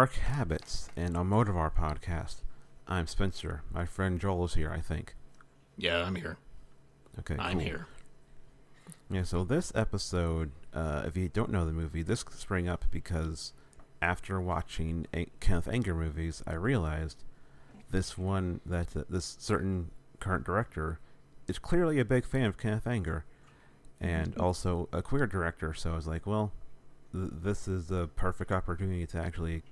Hello, welcome to Dark Habits and Almodovar podcast. I'm Spencer. My friend Joel is here, I think. Yeah, I'm here. Okay, I'm cool. here. Yeah, so this episode, uh, if you don't know the movie, this sprang up because after watching a- Kenneth Anger movies, I realized this one that uh, this certain current director is clearly a big fan of Kenneth Anger, and also a queer director. So I was like, well, th- this is the perfect opportunity to actually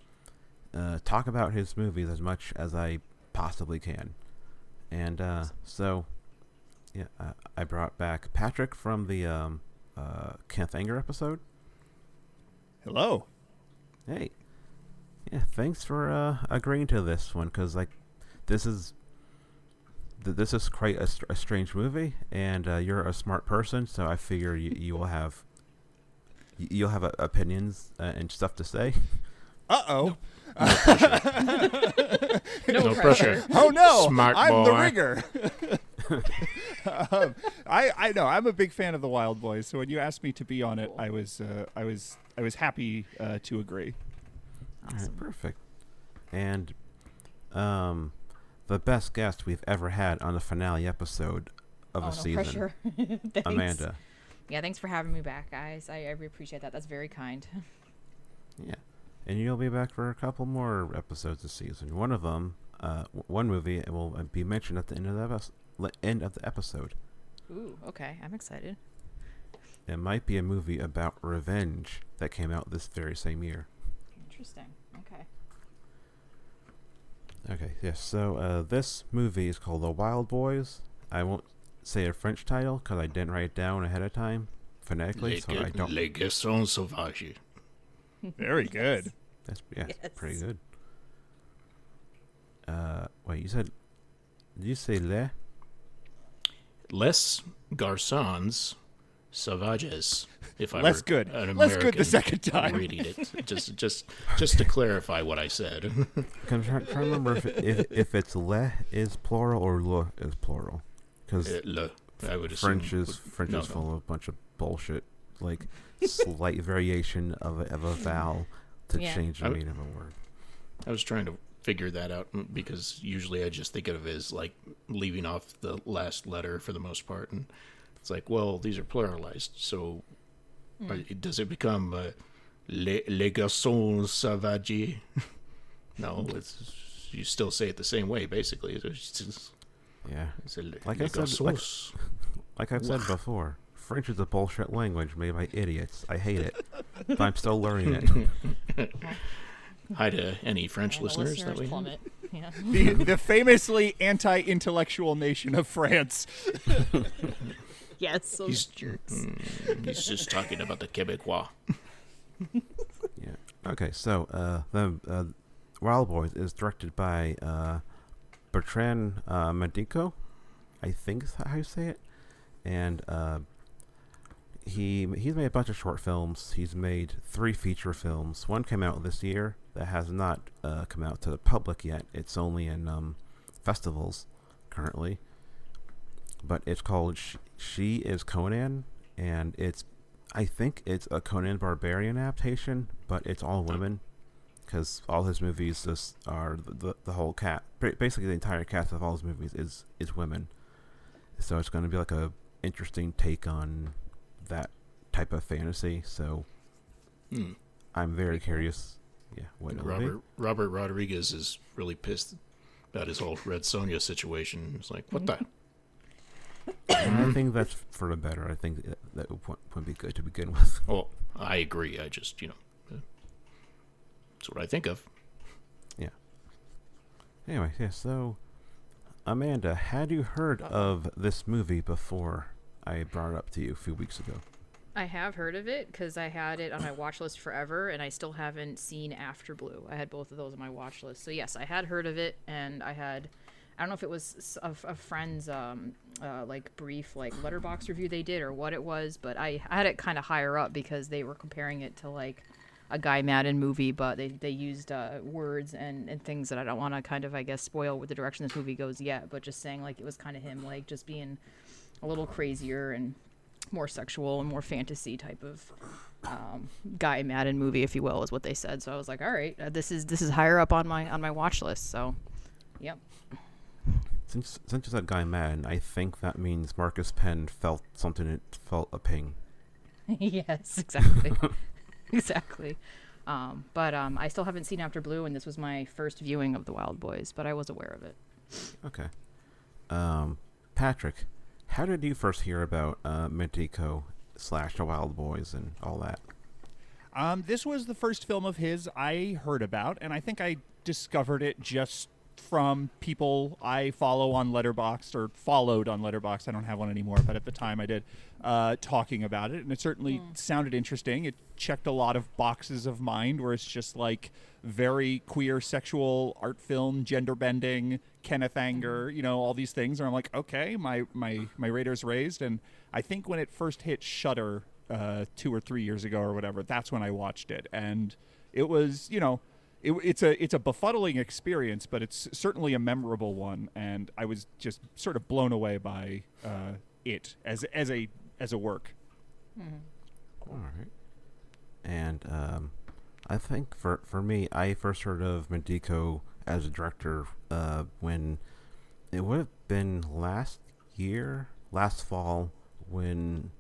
uh, talk about his movies as much as I possibly can. And uh, so, yeah, uh, I brought back Patrick from the um, uh, Kenneth Anger episode. Hello. Hey, yeah, thanks for uh, agreeing to this one because like this is th- this is quite a, str- a strange movie, and uh, you're a smart person, so I figure you, you will have y- you'll have uh, opinions uh, and stuff to say. Uh oh. No, No pressure. pressure. Oh no. Smart I'm the boy. rigger. um, I I know I'm a big fan of the Wild Boys, so when you asked me to be on it, I was uh, I was I was happy uh, to agree. All right, perfect. And um, the best guest we've ever had on the finale episode of oh, a no season, pressure. Amanda. Yeah, thanks for having me back, guys. I, I really appreciate that. That's very kind. Yeah, and you'll be back for a couple more episodes this season. One of them, uh, one movie will uh, be mentioned at the end of the episode. End of the episode. Ooh, okay. I'm excited. It might be a movie about revenge that came out this very same year. Interesting. Okay. Okay, yes. So uh, this movie is called The Wild Boys. I won't say a French title because I didn't write it down ahead of time phonetically, Les, so I don't. Les Garçons Sauvages. Very good. That's yeah, it's pretty good. Uh, wait, you said? Did you say le? Les Garçons Sauvages. If I Less were good. an Less good the second time. Reading it, just just just to clarify what I said. I'm trying, trying to remember if, it- if if it's le is plural or le is plural, because Uh, Le, I would assume. French is French no, is no. full of a bunch of bullshit, like slight variation of a, of a vowel to Yeah. change the I- meaning of a word. I was trying to figure that out mm, because usually I just think of it as like leaving off the last letter for the most part, and it's like, well, these are pluralized, so Hmm. are- does it become uh, les, les garçons sauvages? no, it's you still say it the same way, basically. It's just, Yeah, it's a, Like I said, like- like I've said before, French is a bullshit language made by idiots. I hate it, but I'm still learning it. Hi to any French Yeah, the listeners, that we have. plummet. Yeah. The the famously anti-intellectual nation of France. yes, those He's- jerks. Mm, he's just talking about the Quebecois. Yeah. Okay, so uh, the uh, Wild Boys is directed by uh, Bertrand uh, Medico, I think is how you say it, and uh, he he's made a bunch of short films. He's made three feature films. One came out this year that has not uh, come out to the public yet. It's only in um, festivals currently, but it's called Sh- "She Is Conan," and it's I think it's a Conan Barbarian adaptation, but it's all women because all his movies just are the, the, the whole cat. Basically, the entire cast of all his movies is is women. So it's going to be like a interesting take on that type of fantasy. So Hmm. I'm very curious. Yeah, what. Robert Robert Rodriguez is really pissed about his whole Red Sonja situation. It's like, what the? I think that's for the better. I think that, that would, would be good to begin with. Well, I agree. I just, you know, uh, that's what I think of. Yeah. Anyway, yeah. So, Amanda, had you heard of this movie before I brought it up to you a few weeks ago? I have heard of it because I had it on my watch list forever, and I still haven't seen After Blue. I had both of those on my watch list. So yes, I had heard of it, and I had. I don't know if it was a friend's um, uh, like brief like Letterboxd review they did or what it was, but I, I had it kind of higher up because they were comparing it to like a Guy Maddin movie, but they, they used uh, words and, and things that I don't want to kind of I guess spoil with the direction this movie goes yet, but just saying like it was kind of him like just being a little crazier and more sexual and more fantasy type of um, Guy Maddin movie, if you will, is what they said. So I was like, all right, uh, this is this is higher up on my on my watch list. So, yep. Since since you said Guy Maddin, I think that means Marcus Penn felt something. It felt a ping. yes, exactly, exactly. Um, but um, I still haven't seen After Blue, and this was my first viewing of The Wild Boys, but I was aware of it. Okay. Um, Patrick, how did you first hear about uh, Medico slash The Wild Boys and all that? Um, this was the first film of his I heard about, and I think I discovered it just from people I follow on Letterboxd or followed on Letterboxd. I don't have one anymore, but at the time I did, uh, talking about it, and it certainly sounded interesting. It checked a lot of boxes of mind where it's just like very queer, sexual art film, gender bending, Kenneth Anger, you know, all these things. And I'm like, okay, my my my radar's raised, and I think when it first hit Shudder uh, two or three years ago or whatever, that's when I watched it, and it was, you know it, it's a it's a befuddling experience, but it's certainly a memorable one, and I was just sort of blown away by uh, it as as a as a work. All right. And um, I think for for me, I first heard of Medico as a director uh, when it would have been last year, last fall, when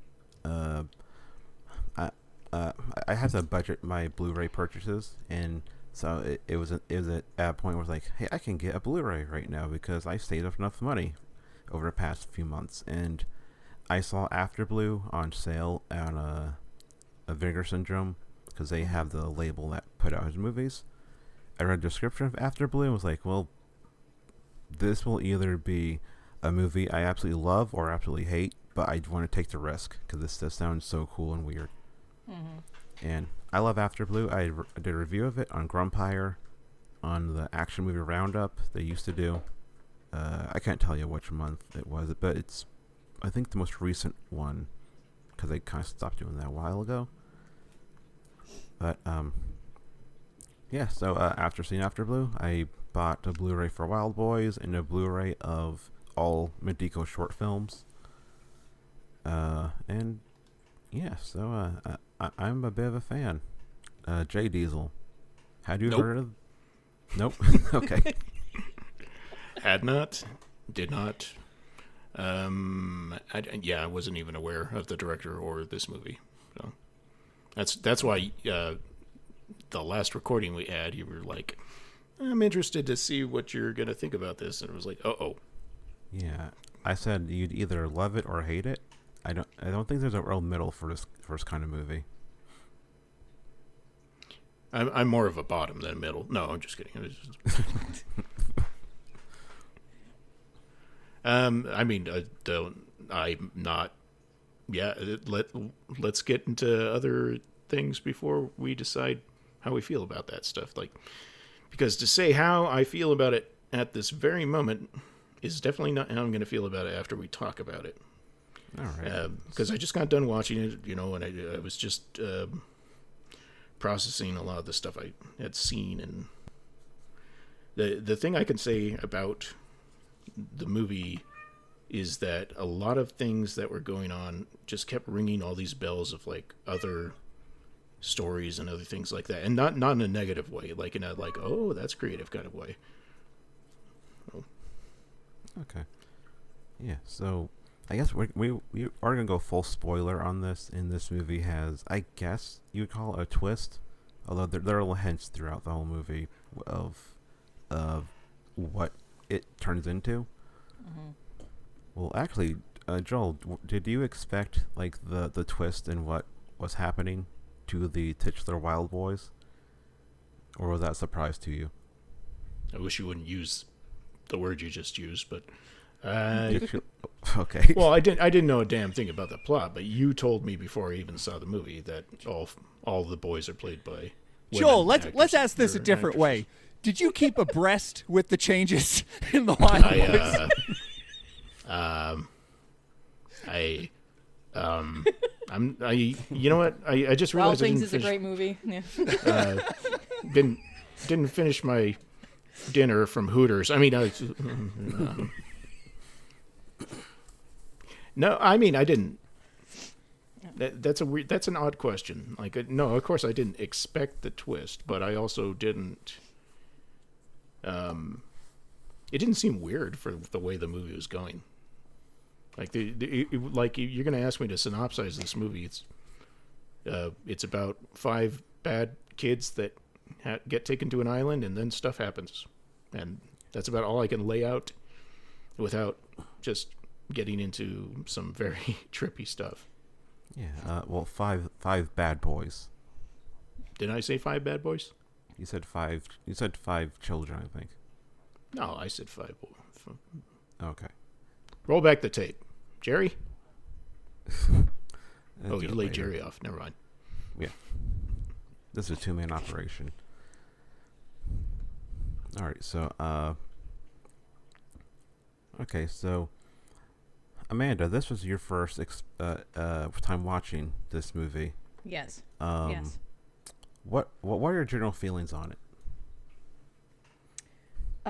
uh, I uh, I had to budget my Blu-ray purchases, and so it, it was a, it was at a point where I was like, hey, I can get a Blu-ray right now because I saved up enough money over the past few months, and I saw After Blue on sale on a, a Vinegar Syndrome because they have the label that put out his movies. I read the description of After Blue and was like, well, this will either be a movie I absolutely love or absolutely hate, but I want to take the risk because this just sounds so cool and weird. And I love After Blue. I, re- I did a review of it on Grumpire, on the Action Movie Roundup they used to do. Uh, I can't tell you which month it was, but it's I think the most recent one because they kind of stopped doing that a while ago. But um, yeah. So uh, after seeing After Blue, I bought a Blu-ray for Wild Boys and a Blu-ray of all Medico short films. Uh, and yeah, so uh, I, I'm a bit of a fan. Uh, J-Diesel, had you Nope. heard of? Nope. okay. Had not, did not. Um, I, yeah, I wasn't even aware of the director or this movie. So that's that's why uh, the last recording we had, you were like, "I'm interested to see what you're gonna think about this," and it was like, "Oh, oh, Yeah, I said you'd either love it or hate it. I don't. I don't think there's a real middle for this for this kind of movie. I'm I'm more of a bottom than a middle." No, I'm just kidding. Just- um, I mean, I don't. I'm not. Yeah, let let's get into other things before we decide how we feel about that stuff. Like, because to say how I feel about it at this very moment is definitely not how I'm going to feel about it after we talk about it. All right. Because I just got done watching it, you know, and I, I was just um processing a lot of the stuff I had seen, and the the thing I can say about the movie is that a lot of things that were going on just kept ringing all these bells of like other stories and other things like that, and not not in a negative way, like in a like oh that's creative kind of way. okay. Yeah. So I guess we we we are gonna go full spoiler on this. And this movie has, I guess you would call it a twist, although there there are little hints throughout the whole movie of of what it turns into. Well, actually, uh, Joel, w- did you expect like the the twist and what was happening to the titular Wild Boys, or was that a surprise to you? I wish you wouldn't use the word you just used, but uh, You okay. well, I didn't. I didn't know a damn thing about the plot, but you told me before I even saw the movie that all all the boys are played by. Joel, let's actors let's ask this a different actresses. way. Did you keep abreast with the changes in the Wild I, Boys? uh, um, I, um, I'm, I, you know what? I, I just Wild realized I Things is a great movie. Yeah. uh, didn't didn't finish my dinner from Hooters. I mean, I, um, no, I mean I didn't. That, that's a weird. That's an odd question. Like, uh, no, of course I didn't expect the twist, but I also didn't. Um, it didn't seem weird for the way the movie was going. Like the, the it, like you're going to ask me to synopsize this movie. It's uh, it's about five bad kids that ha- get taken to an island, and then stuff happens, and that's about all I can lay out without just getting into some very trippy stuff. Yeah. Uh, well, five five bad boys. Did I say five bad boys? You said five. You said five children, I think. No, I said five. Okay. Roll back the tape, Jerry. Oh, you it laid later. Jerry off. Never mind. Yeah. This is a two man operation. All right, so uh Okay, so Amanda, this was your first ex- uh, uh time watching this movie. Yes. Um yes. what what what are your general feelings on it?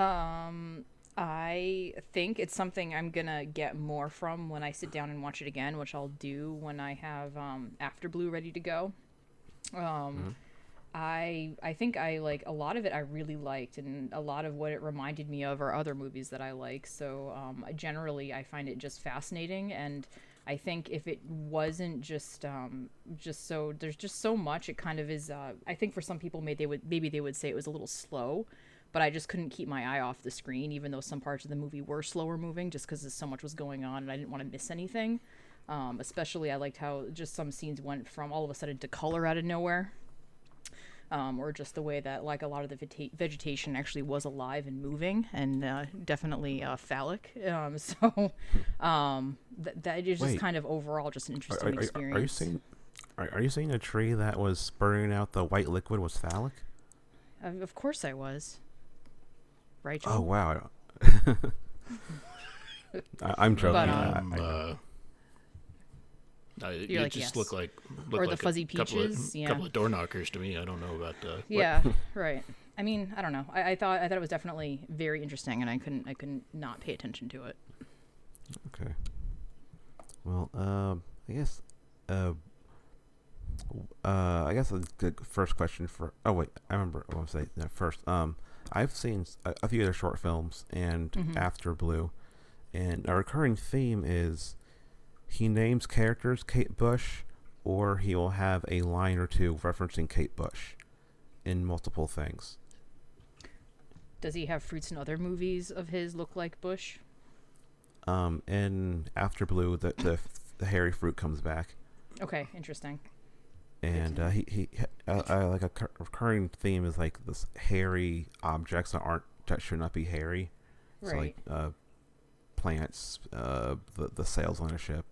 Um, I think it's something I'm gonna get more from when I sit down and watch it again, which I'll do when I have um, After Blue ready to go. Um, I I think I like a lot of it. I really liked, and a lot of what it reminded me of are other movies that I like. So um, generally, I find it just fascinating, and I think if it wasn't just um, just so there's just so much, it kind of is. Uh, I think for some people, maybe they would maybe they would say it was a little slow but I just couldn't keep my eye off the screen, even though some parts of the movie were slower moving, just because so much was going on and I didn't want to miss anything. Um, especially, I liked how just some scenes went from all of a sudden to color out of nowhere, um, or just the way that like a lot of the vegeta- vegetation actually was alive and moving, and uh, definitely uh, phallic. Um, so um, th- that is just Wait. kind of overall just an interesting are, are, experience. are you saying are, are you saying a tree that was spurting out the white liquid was phallic? Uh, of course, I was. Right, Oh wow. I, I'm joking. But, Um, I- uh, I, it You're like, just yes. looked like looked Or the like fuzzy a couple peaches, of, yeah. couple of door knockers to me. I don't know about uh, Yeah, right. I mean, I don't know. I, I thought I thought it was definitely very interesting, and I couldn't I couldn't not pay attention to it. Okay. Well, um, I guess, uh, uh, I guess a good first question for. Oh wait, I remember. I want to say first. Um, I've seen a few other short films and Mhm. After Blue, and a recurring theme is he names characters Kate Bush, or he will have a line or two referencing Kate Bush in multiple things. Does he have fruits in other movies of his look like Bush? Um, in After Blue, the the, the hairy fruit comes back. Okay, interesting. And uh, he he uh, uh, like a cur- recurring theme is like this hairy objects that aren't that should not be hairy. So like uh, plants, uh, the the sails on a ship.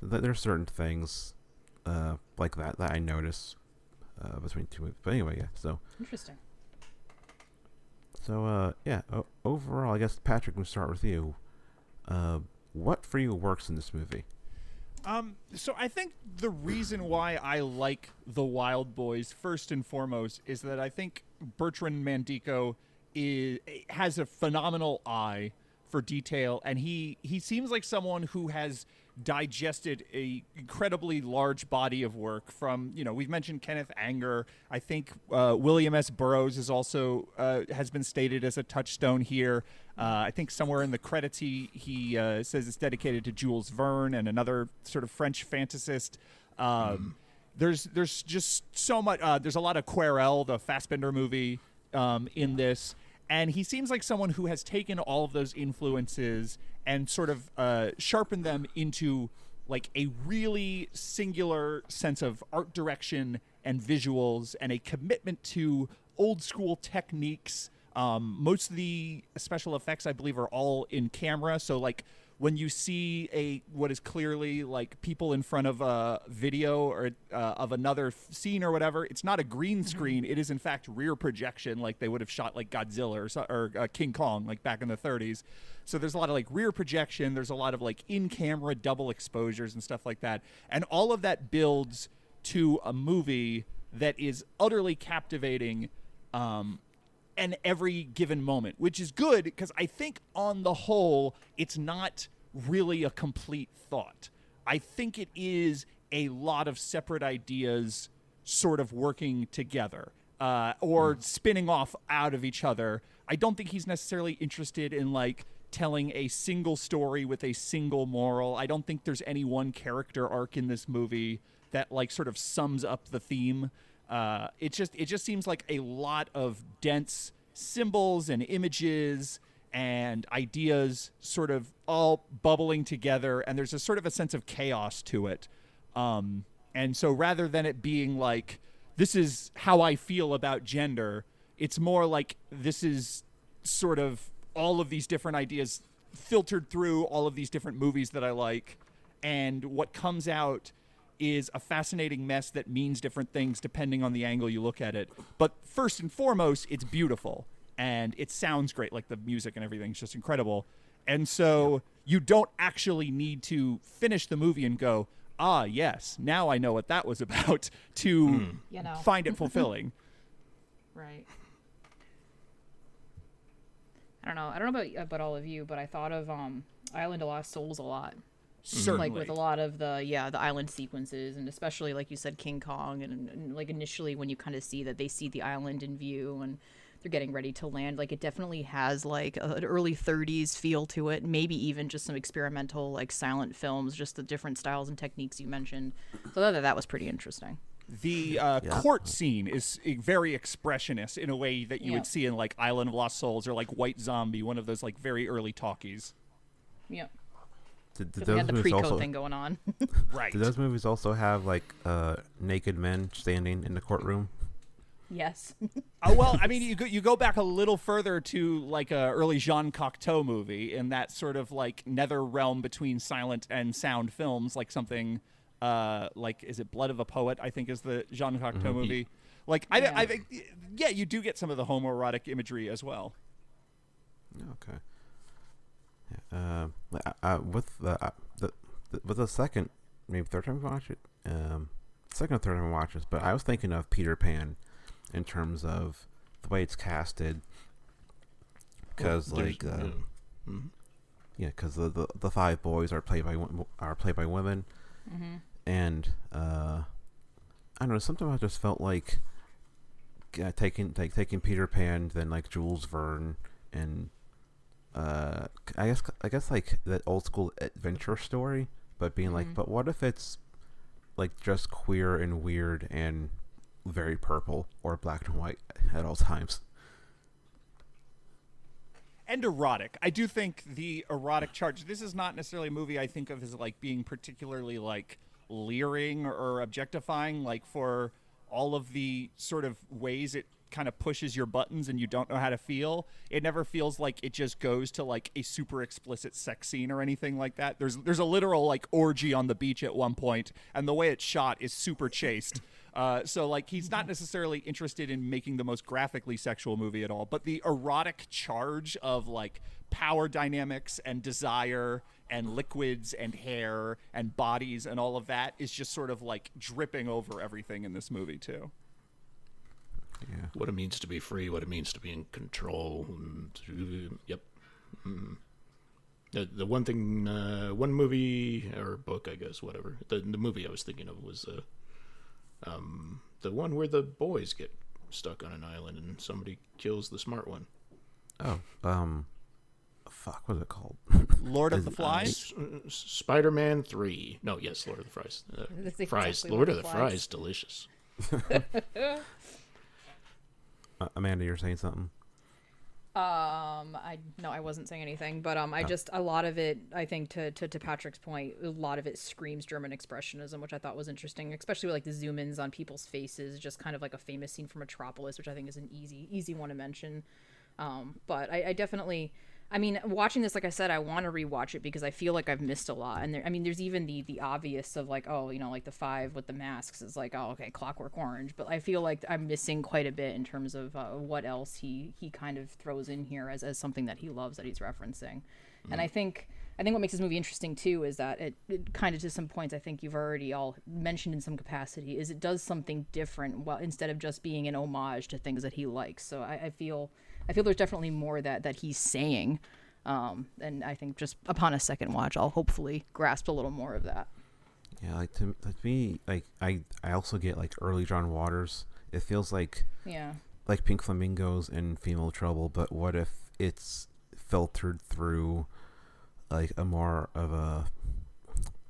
There's certain things uh, like that that I notice uh, between two movies. But anyway, yeah. So Interesting. so uh, yeah. O- overall, I guess Patrick, we start with you. Uh, what for you works in this movie? Um, so I think the reason why I like the Wild Boys first and foremost is that I think Bertrand Mandico is has a phenomenal eye for detail, and he he seems like someone who has digested a incredibly large body of work from you know we've mentioned Kenneth Anger. I think uh, William S. Burroughs is also uh, has been stated as a touchstone here uh, I think somewhere in the credits he he uh, says it's dedicated to Jules Verne and another sort of French fantasist. Um, there's there's just so much uh, there's a lot of Querelle the Fassbinder movie um, in this. And he seems like someone who has taken all of those influences and sort of uh, sharpened them into like a really singular sense of art direction and visuals and a commitment to old school techniques um, most of the special effects i believe are all in camera so like when you see a what is clearly like people in front of a video or uh, of another f- scene or whatever, it's not a green screen. It is in fact rear projection, like they would have shot like Godzilla or, so- or uh, King Kong, like back in the 30s. So there's a lot of like rear projection. There's a lot of like in-camera double exposures and stuff like that, and all of that builds to a movie that is utterly captivating. Um, and every given moment, which is good because I think on the whole, it's not really a complete thought. I think it is a lot of separate ideas sort of working together uh, or Hmm. spinning off out of each other. I don't think he's necessarily interested in like telling a single story with a single moral. I don't think there's any one character arc in this movie that like sort of sums up the theme. Uh, it just it just seems like a lot of dense symbols and images and ideas sort of all bubbling together and there's a sort of a sense of chaos to it. Um, and so rather than it being like this is how i feel about gender it's more like this is sort of all of these different ideas filtered through all of these different movies that i like and what comes out is a fascinating mess that means different things depending on the angle you look at it. But first and foremost, it's beautiful and it sounds great. Like the music and everything's just incredible. And so you don't actually need to finish the movie and go, ah, yes, now I know what that was about to You know. find it fulfilling. Right. I don't know. I don't know about about all of you, but I thought of um Island of Lost Souls a lot. Certainly. Like with a lot of the yeah the island sequences, and especially like you said King Kong, and, and like initially when you kind of see that they see the island in view and they're getting ready to land, like it definitely has like a- an early 30s feel to it. Maybe even just some experimental like silent films, just the different styles and techniques you mentioned. So that that was pretty interesting. The uh, court scene is uh, very expressionist in a way that you Yeah. would see in like Island of Lost Souls or like White Zombie, one of those like very early talkies. Yeah, Did, did we those had the movies pre-code also thing going on. Right. did those movies also have like uh, naked men standing in the courtroom? yes. Oh well, I mean, you go, you go back a little further to like a early Jean Cocteau movie, in that sort of like nether realm between silent and sound films, like something uh, like is it Blood of a Poet? I think is the Jean Cocteau movie. Like I, Yeah. I think, yeah, you do get some of the homoerotic imagery as well. Okay. Yeah, um, I, I, with the, uh, the, the with the second, maybe third time I watch it, um, second or third time I watch this, but I was thinking of Peter Pan, in terms of the way it's casted, because There's- like uh, yeah. Mhm. yeah, because the, the the five boys are played by are played by women, and uh, I don't know. Sometimes I just felt like uh, taking like taking Peter Pan, then like Jules Verne, and uh, I guess I guess like that old school adventure story, but being like, but what if it's like just queer and weird and very purple or black and white at all times? and erotic. I do think the erotic charge. This is not necessarily a movie I think of as like being particularly like leering or objectifying. Like for all of the sort of ways it kind of pushes your buttons and you don't know how to feel. It never feels like it just goes to like a super explicit sex scene or anything like that. There's there's a literal like orgy on the beach at one point, and the way it's shot is super chaste. Uh, so like he's not necessarily interested in making the most graphically sexual movie at all, but the erotic charge of like power dynamics and desire and liquids and hair and bodies and all of that is just sort of like dripping over everything in this movie too. Yeah. what it means to be free, what it means to be in control. And, uh, yep. Mm. The the one thing, uh, one movie or book, I guess, whatever. The the movie I was thinking of was uh, um, the one where the boys get stuck on an island and somebody kills the smart one. Oh, um, fuck, what is it called? Lord of the Is- Flies. Spider Man Three. No, yes, Lord of the Fries. Uh, fries. exactly Lord of the it Fries, delicious. Uh, Amanda, you're saying something? Um, I no, I wasn't saying anything, but um, I just a lot of it. I think to, to to Patrick's point, a lot of it screams German expressionism, which I thought was interesting, especially with like the zoom ins on people's faces, just kind of like a famous scene from Metropolis, which I think is an easy easy one to mention. Um, but I, I definitely, I mean, watching this, like I said, I want to rewatch it because I feel like I've missed a lot. And there, I mean, there's even the the obvious of like, oh, you know, like the five with the masks is like, oh, okay, Clockwork Orange. But I feel like I'm missing quite a bit in terms of uh, what else he he kind of throws in here as as something that he loves that he's referencing. And I think. I think what makes this movie interesting too is that it, it kind of to some points I think you've already all mentioned in some capacity is it does something different well instead of just being an homage to things that he likes. So I, I feel I feel there's definitely more that that he's saying, um, and I think just upon a second watch I'll hopefully grasp a little more of that. Yeah, like to, to me, like I I also get like early John Waters. It feels like Yeah. like Pink Flamingos and Female Trouble, but what if it's filtered through like a more of a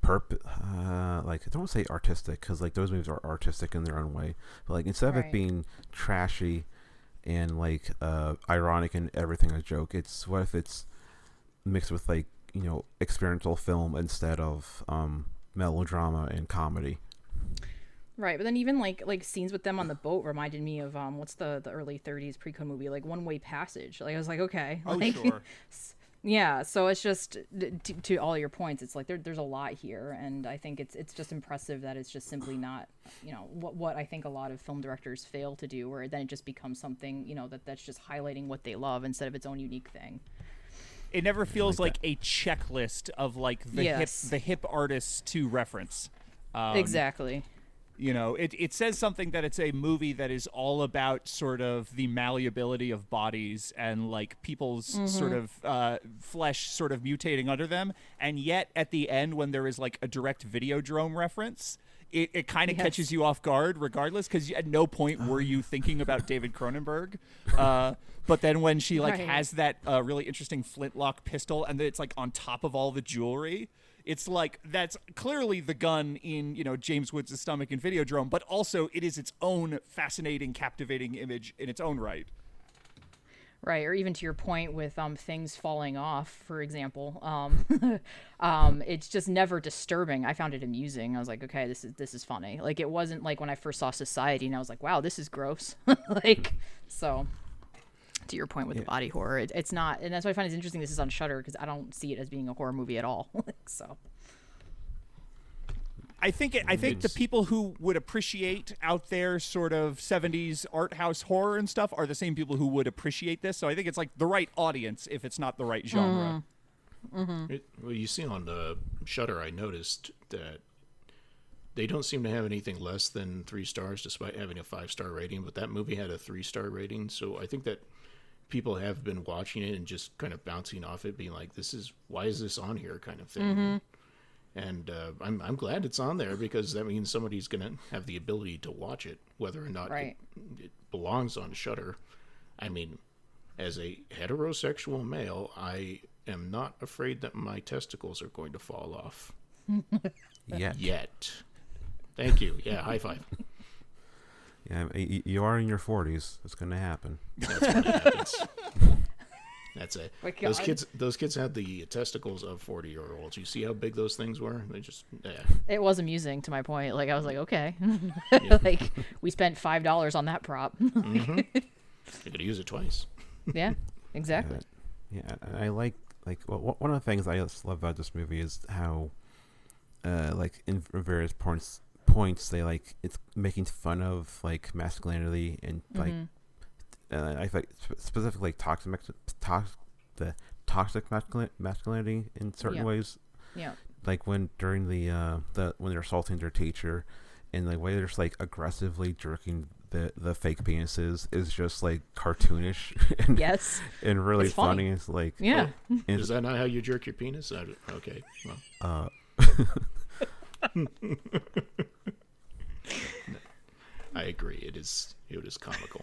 purpose? Uh, like I don't want to say artistic because like those movies are artistic in their own way, but like instead of it being trashy and like uh, ironic and everything a joke, it's what if it's mixed with like you know experimental film instead of um, melodrama and comedy. Right, but then even like like scenes with them on the boat reminded me of um what's the the early 30s pre-code movie like One Way Passage. Like I was like, okay, Oh, like, sure. yeah. So it's just to, to all your points, it's like there, there's a lot here, and I think it's it's just impressive that it's just simply not you know what what I think a lot of film directors fail to do, where then it just becomes something you know that that's just highlighting what they love instead of its own unique thing. It never feels like, a checklist of like the Yes. hip the hip artists to reference. Um, exactly. You know, it, it says something that it's a movie that is all about sort of the malleability of bodies and like people's sort Mm-hmm. of uh, flesh sort of mutating under them. And yet at the end, when there is like a direct Videodrome reference, it, it kind of Yes. catches you off guard regardless because at no point were you thinking about David Cronenberg. Uh, but then when she like Right. has that uh, really interesting flintlock pistol and it's like on top of all the jewelry it's like that's clearly the gun in you know James Woods' stomach in Videodrome, but also it is its own fascinating, captivating image in its own right. Right, or even to your point with um, things falling off, for example, um, um, it's just never disturbing. I found it amusing. I was like, okay, this is this is funny. Like it wasn't like when I first saw Society, and I was like, wow, this is gross. like so. To your point with the body horror, it, it's not, and that's why I find it's interesting. This is on Shudder because I don't see it as being a horror movie at all. so I think it, I think the people who would appreciate out there sort of 70s art house horror and stuff are the same people who would appreciate this. So I think it's like the right audience if it's not the right genre. Mm-hmm. Mm-hmm. It, well, you see on uh, the Shudder, I noticed that they don't seem to have anything less than three stars, despite having a five star rating. But that movie had a three star rating, so I think that people have been watching it and just kind of bouncing off it, being like, "This is why is this on here?" kind of thing. And uh, I'm I'm glad it's on there because that means somebody's gonna have the ability to watch it, whether or not Right. it, it belongs on Shudder. I mean, as a heterosexual male, I am not afraid that my testicles are going to fall off Yeah, yet. Thank you. Yeah, high five. Yeah. You are in your forties. It's gonna happen. That's when it happens. That's it. My Those kids, those kids had the testicles of forty-year-olds. You see how big those things were? They just, yeah. it was amusing to my point. Like I was like, okay, Yeah. like we spent five dollars on that prop. You could use it twice. yeah, exactly. Uh, yeah, I I like like well, one- one of the things I just love about this movie is how, uh, like in various points points they like it's making fun of like masculinity and like uh, I think sp- specifically like toxic max- tox- the toxic masculinity in certain Yeah. ways Yeah. like when during the uh the when they're assaulting their teacher and the way they're just like aggressively jerking the the fake penises is just like cartoonish and, Yes. and really It's funny. funny. It's like Yeah. and- Is that not how you jerk your penis? I, okay. Well, uh I agree. It is. It is comical.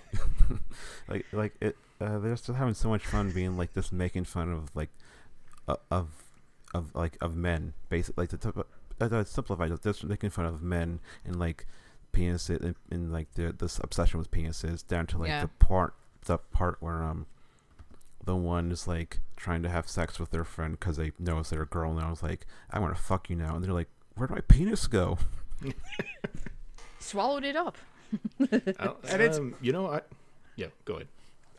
like like it uh, they're just having so much fun being like just making fun of like uh, of of like of men basically like to, to, uh, to simplify it, just making fun of men and like penises and, and like the this obsession with penises down to like Yeah. the part the part where um the one is like trying to have sex with their friend because they notice they're a girl and I was like I want to fuck you now and they're like where did my penis go Swallowed it up. Uh, And it's- um, you know, I. Yeah, go ahead.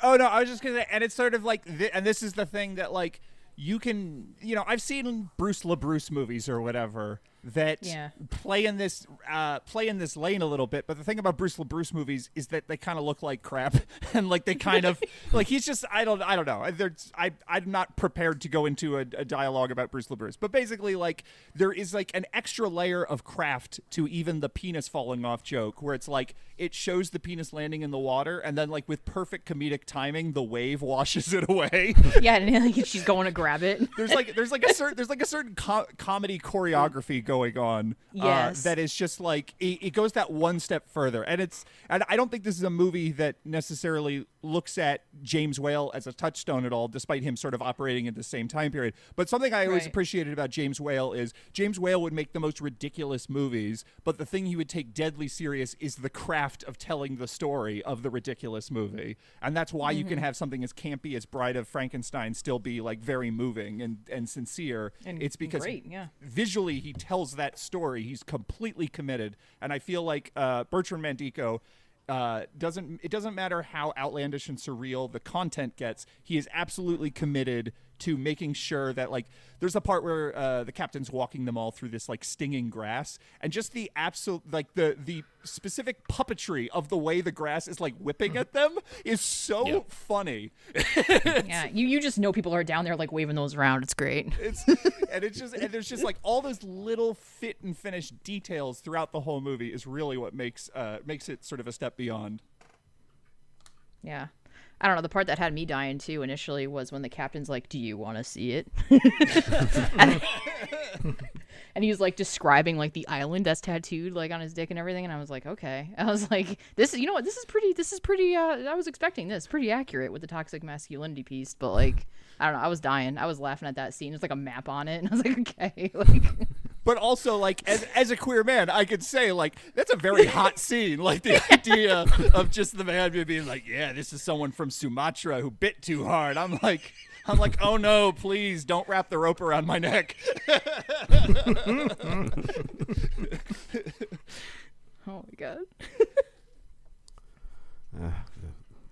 Oh no, I was just gonna say, and it's sort of like, th- and this is the thing that like you can, you know, I've seen Bruce LaBruce movies or whatever that Yeah. play in this uh, play in this lane a little bit. But the thing about Bruce LaBruce movies is that they kind of look like crap, and like they kind of like he's just I don't I don't know. There's, I I'm not prepared to go into a, a dialogue about Bruce LaBruce, but basically like there is like an extra layer of craft to even the penis falling off joke, where it's like it shows the penis landing in the water, and then like with perfect comedic timing, the wave washes it away. Yeah, and like, she's going to grab it. there's like there's like a certain there's like a certain co- comedy choreography going going on. Yes. Uh, that is just like it, it goes that one step further, and it's and I don't think this is a movie that necessarily looks at James Whale as a touchstone at all, despite him sort of operating in the same time period. But something I always Right. appreciated about James Whale is James Whale would make the most ridiculous movies, but the thing he would take deadly serious is the craft of telling the story of the ridiculous movie, and that's why you can have something as campy as Bride of Frankenstein still be like very moving and and sincere. And it's because great, yeah. visually he tells that story. He's completely committed, and I feel like uh, Bertrand Mandico uh, doesn't. It doesn't matter how outlandish and surreal the content gets. He is absolutely committed to making sure that like there's a part where uh, the captain's walking them all through this like stinging grass, and just the absolute like the the specific puppetry of the way the grass is like whipping at them is so Yeah. funny. yeah, you you just know people are down there like waving those around. It's great. It's and it's just and there's just like all those little fit and finish details throughout the whole movie is really what makes uh makes it sort of a step beyond. Yeah. I don't know. The part that had me dying too initially was when the captain's like, "Do you want to see it?" and, and he was like describing like the island that's tattooed like on his dick and everything, and I was like, "Okay." I was like, "This is you know what? This is pretty. This is pretty. Uh, I was expecting this pretty accurate with the toxic masculinity piece, but like, I don't know. I was dying. I was laughing at that scene. There's like a map on it, and I was like, "Okay." Like, But also like as as a queer man, I could say like that's a very hot scene. Like the idea of just the man being like, "Yeah, this is someone from Sumatra who bit too hard." I'm like I'm like, "Oh no, please don't wrap the rope around my neck." oh my god. Uh,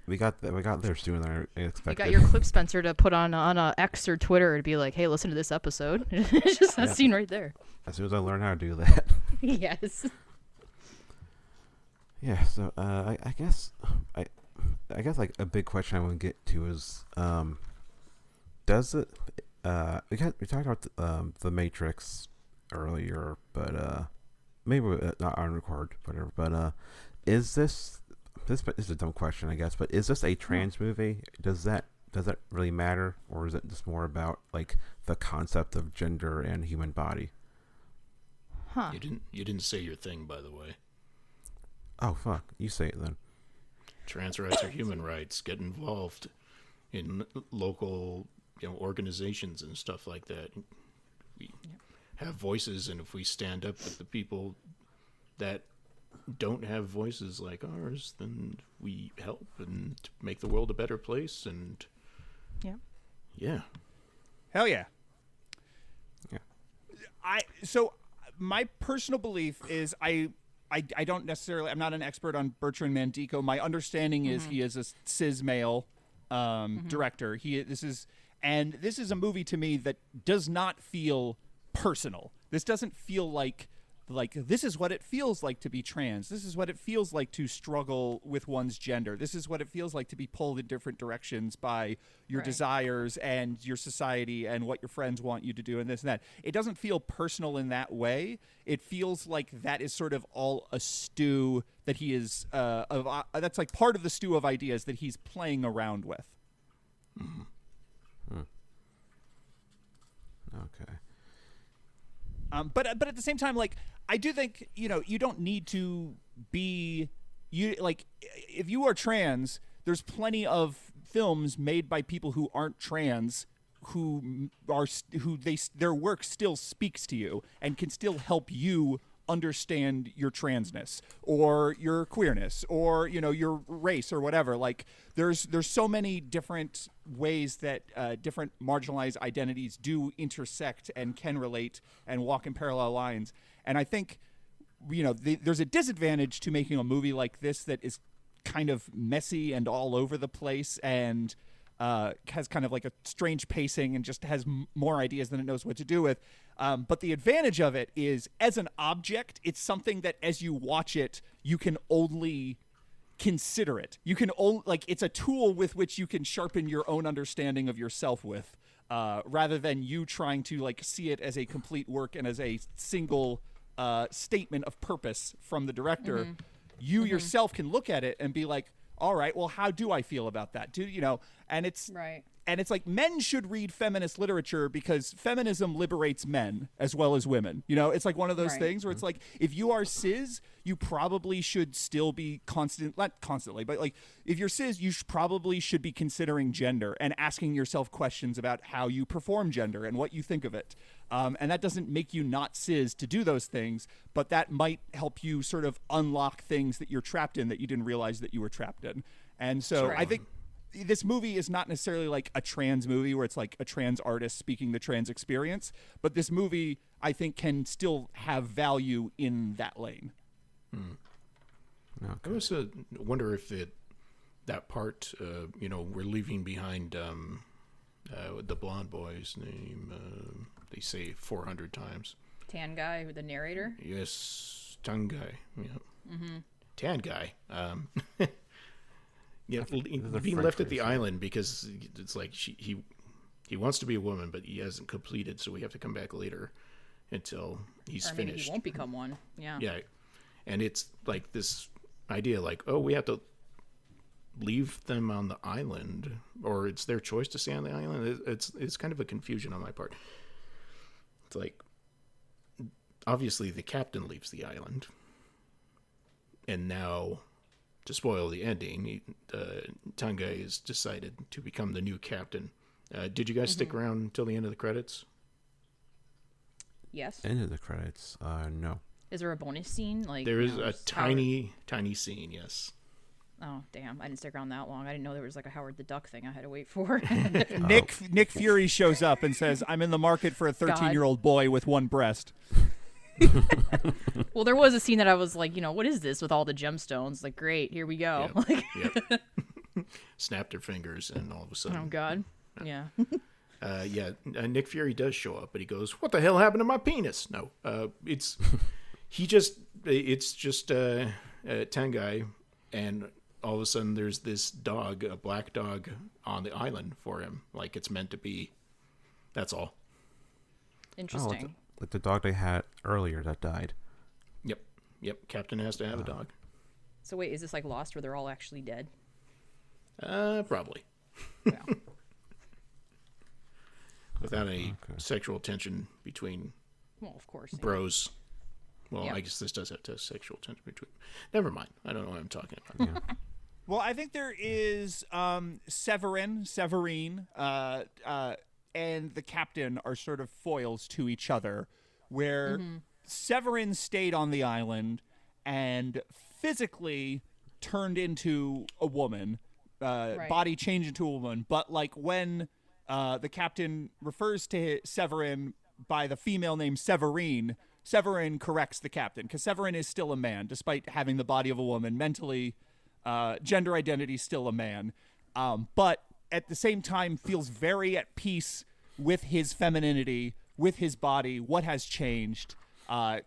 we got th- we got there sooner than I You got your clip Spencer to put on on uh, X or Twitter to be like, "Hey, listen to this episode." it's just that scene right there. as soon as I learn how to do that. yes. Yeah, so uh, I, I guess I I guess like a big question I want to get to is um does it uh we got we talked about the, um the Matrix earlier, but uh maybe uh, not on record, whatever. But uh is this this is a dumb question, I guess, but is this a trans movie? Does that does that really matter, or is it just more about like the concept of gender and human body? Huh. You didn't you didn't say your thing, by the way. Oh fuck, you say it then. Trans rights are human rights. Get involved in local, you know, organizations and stuff like that. We have voices, and if we stand up with the people that don't have voices like ours, then we help and make the world a better place. And Yeah. yeah, Hell yeah. Yeah. I so my personal belief is I I, I don't necessarily I'm not an expert on Bertrand Mandico. My understanding is he is a cis male um, director. He this is and this is a movie to me that does not feel personal. This doesn't feel like like this is what it feels like to be trans. This is what it feels like to struggle with one's gender. This is what it feels like to be pulled in different directions by your Right. desires and your society and what your friends want you to do and this and that. It doesn't feel personal in that way. It feels like that is sort of all a stew that he is uh, of uh, that's like part of the stew of ideas that he's playing around with. Okay. Um, but but at the same time, like I do think you know you don't need to be you like if you are trans, there's plenty of films made by people who aren't trans who are who they their work still speaks to you and can still help you understand your transness or your queerness or you know your race or whatever. Like there's there's so many different ways that uh, different marginalized identities do intersect and can relate and walk in parallel lines. And i think you know the, there's a disadvantage to making a movie like this that is kind of messy and all over the place and uh, has kind of like a strange pacing and just has m- more ideas than it knows what to do with. Um, but the advantage of it is, as an object, it's something that as you watch it, you can only consider it. You can only like it's a tool with which you can sharpen your own understanding of yourself with, uh, rather than you trying to like see it as a complete work and as a single uh, statement of purpose from the director. You yourself can look at it and be like, all right, well, how do I feel about that? Do you know? And it's Right. And it's like men should read feminist literature because feminism liberates men as well as women. You know, it's like one of those Right. things where it's like if you are cis, you probably should still be constant, not constantly, but like if you're cis, you sh- probably should be considering gender and asking yourself questions about how you perform gender and what you think of it. Um, and that doesn't make you not cis to do those things, but that might help you sort of unlock things that you're trapped in that you didn't realize that you were trapped in. And so I think this movie is not necessarily like a trans movie where it's like a trans artist speaking the trans experience, but this movie I think can still have value in that lane. I was uh, wonder if it that part, uh, you know, we're leaving behind um, uh, the blonde boy's name. Uh, they say four hundred times. Tanguy, the narrator. Yes, Tanguy. Yeah. Tanguy. Um, yeah, l- is being left at the island because it's like she, he he wants to be a woman, but he hasn't completed, so we have to come back later until he's Or maybe finished. he won't become one. Yeah. Yeah, and it's like this idea, like, oh, we have to leave them on the island, or it's their choice to stay on the island. It- It's it's kind of a confusion on my part. It's like, obviously, the captain leaves the island, and now, to spoil the ending, he, uh, Tanguy has decided to become the new captain. Uh, did you guys stick around until the end of the credits? Yes. End of the credits. Uh, no. Is there a bonus scene? Like there is you know, a just Howard- tiny, tiny scene. Yes. Oh damn! I didn't stick around that long. I didn't know there was like a Howard the Duck thing I had to wait for. Nick Nick Fury shows up and says, "I'm in the market for a 13 year old boy with one breast." well, there was a scene that I was like, you know, what is this with all the gemstones? Like, great, here we go. Yeah. Like, Yep. Snapped their fingers, and all of a sudden, oh sudden, god. Yeah. uh, yeah, uh, Nick Fury does show up, but he goes, "What the hell happened to my penis?" No, uh, it's he just it's just uh, uh, Tanguy, and all of a sudden there's this dog, a black dog, on the island for him, like it's meant to be. That's all. Oh, Interesting. It's like the dog they had earlier that died. Yep, yep. Captain has to have a dog. So wait, is this like Lost where they're all actually dead? Uh, probably Yeah. without any sexual tension between well, of course. yeah. bros. Well, Yeah. I guess this does have to sexual tension between. Never mind. I don't know what I'm talking about. Well, I think there is um, Severin, Severine, uh, uh, and the captain are sort of foils to each other, where Severin stayed on the island and physically turned into a woman, uh, Right. body changed into a woman. But like when uh, the captain refers to Severin by the female name Severine, Severin corrects the captain because Severin is still a man, despite having the body of a woman. Mentally, uh, gender identity still a man, um, but at the same time feels very at peace with his femininity, with his body, what has changed. Uh,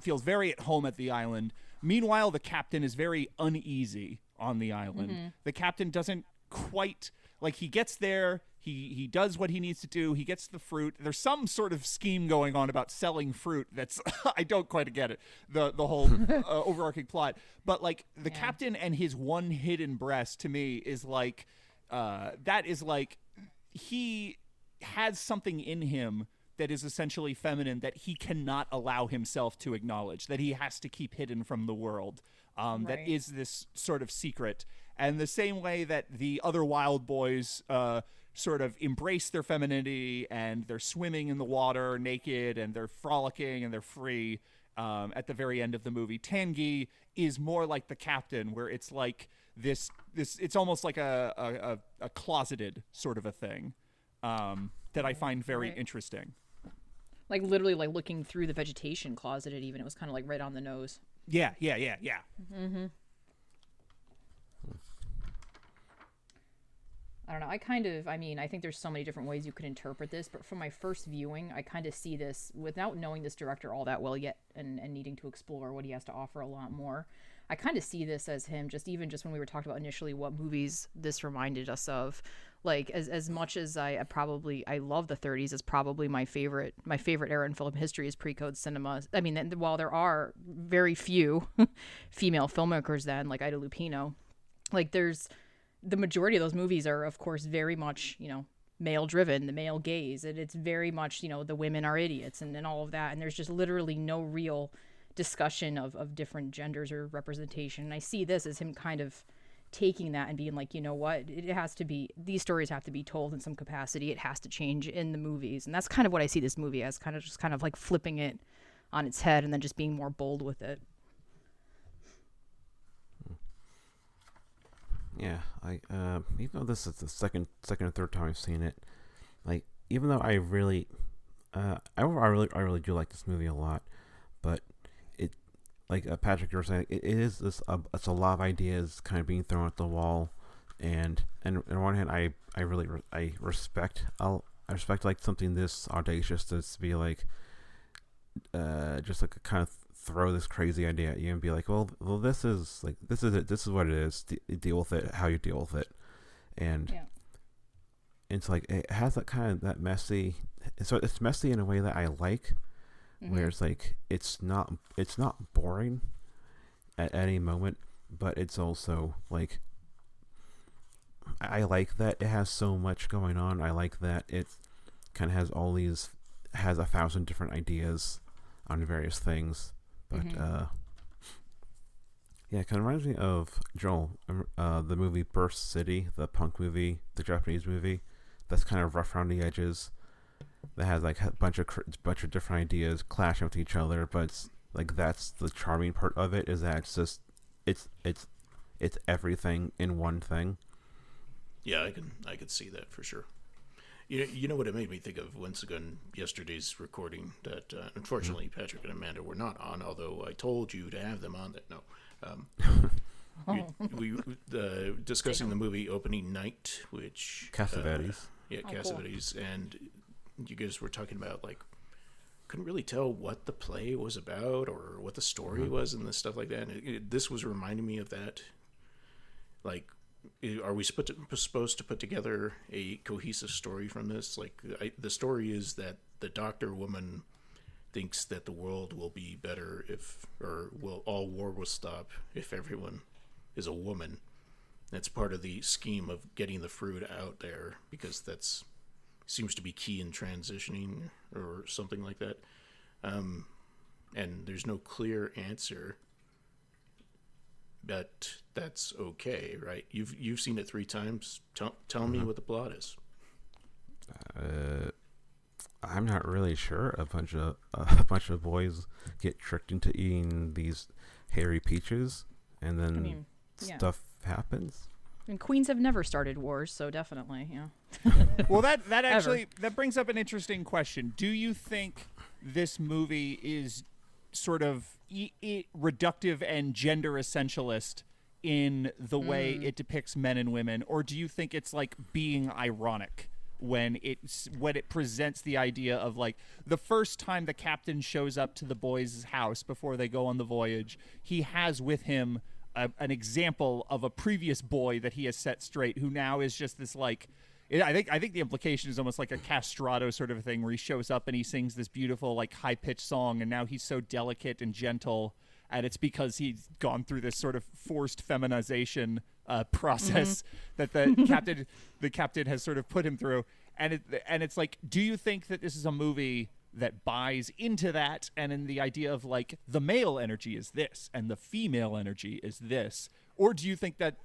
feels very at home at the island. Meanwhile, the captain is very uneasy on the island. The captain doesn't quite like he gets there. He he does what he needs to do. He gets the fruit. There's some sort of scheme going on about selling fruit. That's I don't quite get it. The the whole uh, overarching plot. But like the captain and his one hidden breast to me is like uh, that is like he has something in him that is essentially feminine that he cannot allow himself to acknowledge that he has to keep hidden from the world um, Right. is this sort of secret and the same way that the other wild boys uh, sort of embrace their femininity and they're swimming in the water naked and they're frolicking and they're free um, at the very end of the movie Tanguy is more like the captain where it's like this this it's almost like a a, a, closeted sort of a thing um, that I find very Right. interesting. Like literally, like looking through the vegetation closeted. Even it was kind of like right on the nose. Yeah, yeah, yeah, yeah. Mhm. I don't know. I kind of, I mean, I think there's so many different ways you could interpret this, but from my first viewing, I kind of see this without knowing this director all that well yet and, and needing to explore what he has to offer a lot more. I kind of see this as him just even just when we were talking about initially what movies this reminded us of. Like as as much as I, I probably I love the 30s is probably my favorite my favorite era in film history is pre-code cinema. I mean, while there are very few female filmmakers then like Ida Lupino, like there's the majority of those movies are of course very much you know male driven, the male gaze. And it's very much, you know, the women are idiots and, and all of that. And there's just literally no real discussion of, of different genders or representation. And I see this as him kind of taking that and being like, you know what, it has to be, these stories have to be told in some capacity. It has to change in the movies. And that's kind of what I see this movie as kind of just kind of like flipping it on its head and then just being more bold with it. Yeah, I uh, even though this is the second, second or third time I've seen it, like even though I really, uh, I, I really, I really do like this movie a lot, like uh, Patrick, you were saying, it, it is this, uh, it's a lot of ideas kind of being thrown at the wall, and and on one hand, I, I really, re- I respect, I'll, I respect like something this audacious to be like, uh, just like kind of throw this crazy idea at you and be like, well, well, this is like this is it. This is what it is. De- deal with it. How you deal with it, and Yeah. it's like it has that kind of that messy. So it's messy in a way that I like, where it's like it's not it's not boring at any moment, but it's also like I like that it has so much going on. I like that it kind of has all these has a thousand different ideas on various things, but Mhm. uh, yeah, it kind of reminds me of Joel, um, uh, the movie Burst City, the punk movie, the Japanese movie. That's kind of rough around the edges. That has like a bunch of cr- bunch of different ideas clashing with each other, but it's, like that's the charming part of it is that it's just it's it's it's everything in one thing. Yeah, I can I could see that for sure. You you know what it made me think of once again yesterday's recording that uh, unfortunately Patrick and Amanda were not on, although I told you to have them on. That no, um, we, we uh, discussing the movie opening night, which uh, Cassavetes. yeah, Oh, cool. And you guys were talking about like couldn't really tell what the play was about or what the story mm-hmm. was and the stuff like that. And it, it, this was reminding me of that. Like, are we supposed to, supposed to put together a cohesive story from this? Like, I, the story is that the doctor woman thinks that the world will be better if, or will all war will stop if everyone is a woman. That's part of the scheme of getting the fruit out there because that's seems to be key in transitioning or something like that. Um, and there's no clear answer, but that's okay, right? You've you've seen it three times. Tell tell me what the plot is. Uh, I'm not really sure. A bunch of a bunch of boys get tricked into eating these hairy peaches, and then mean, yeah. stuff happens. And queens have never started wars, so definitely, yeah. well, that that actually that brings up an interesting question. Do you think this movie is sort of e- e- reductive and gender essentialist in the way Mm. it depicts men and women, or do you think it's like being ironic? When it's when it presents the idea of like the first time the captain shows up to the boys' house before they go on the voyage, he has with him a, an example of a previous boy that he has set straight, who now is just this like. it- I think I think the implication is almost like a castrato sort of thing, where he shows up and he sings this beautiful like high pitched song, and now he's so delicate and gentle, and it's because he's gone through this sort of forced feminization uh, process that the captain the captain has sort of put him through, and it and it's like, do you think that this is a movie? That buys into that and in the idea of like the male energy is this and the female energy is this or do you think that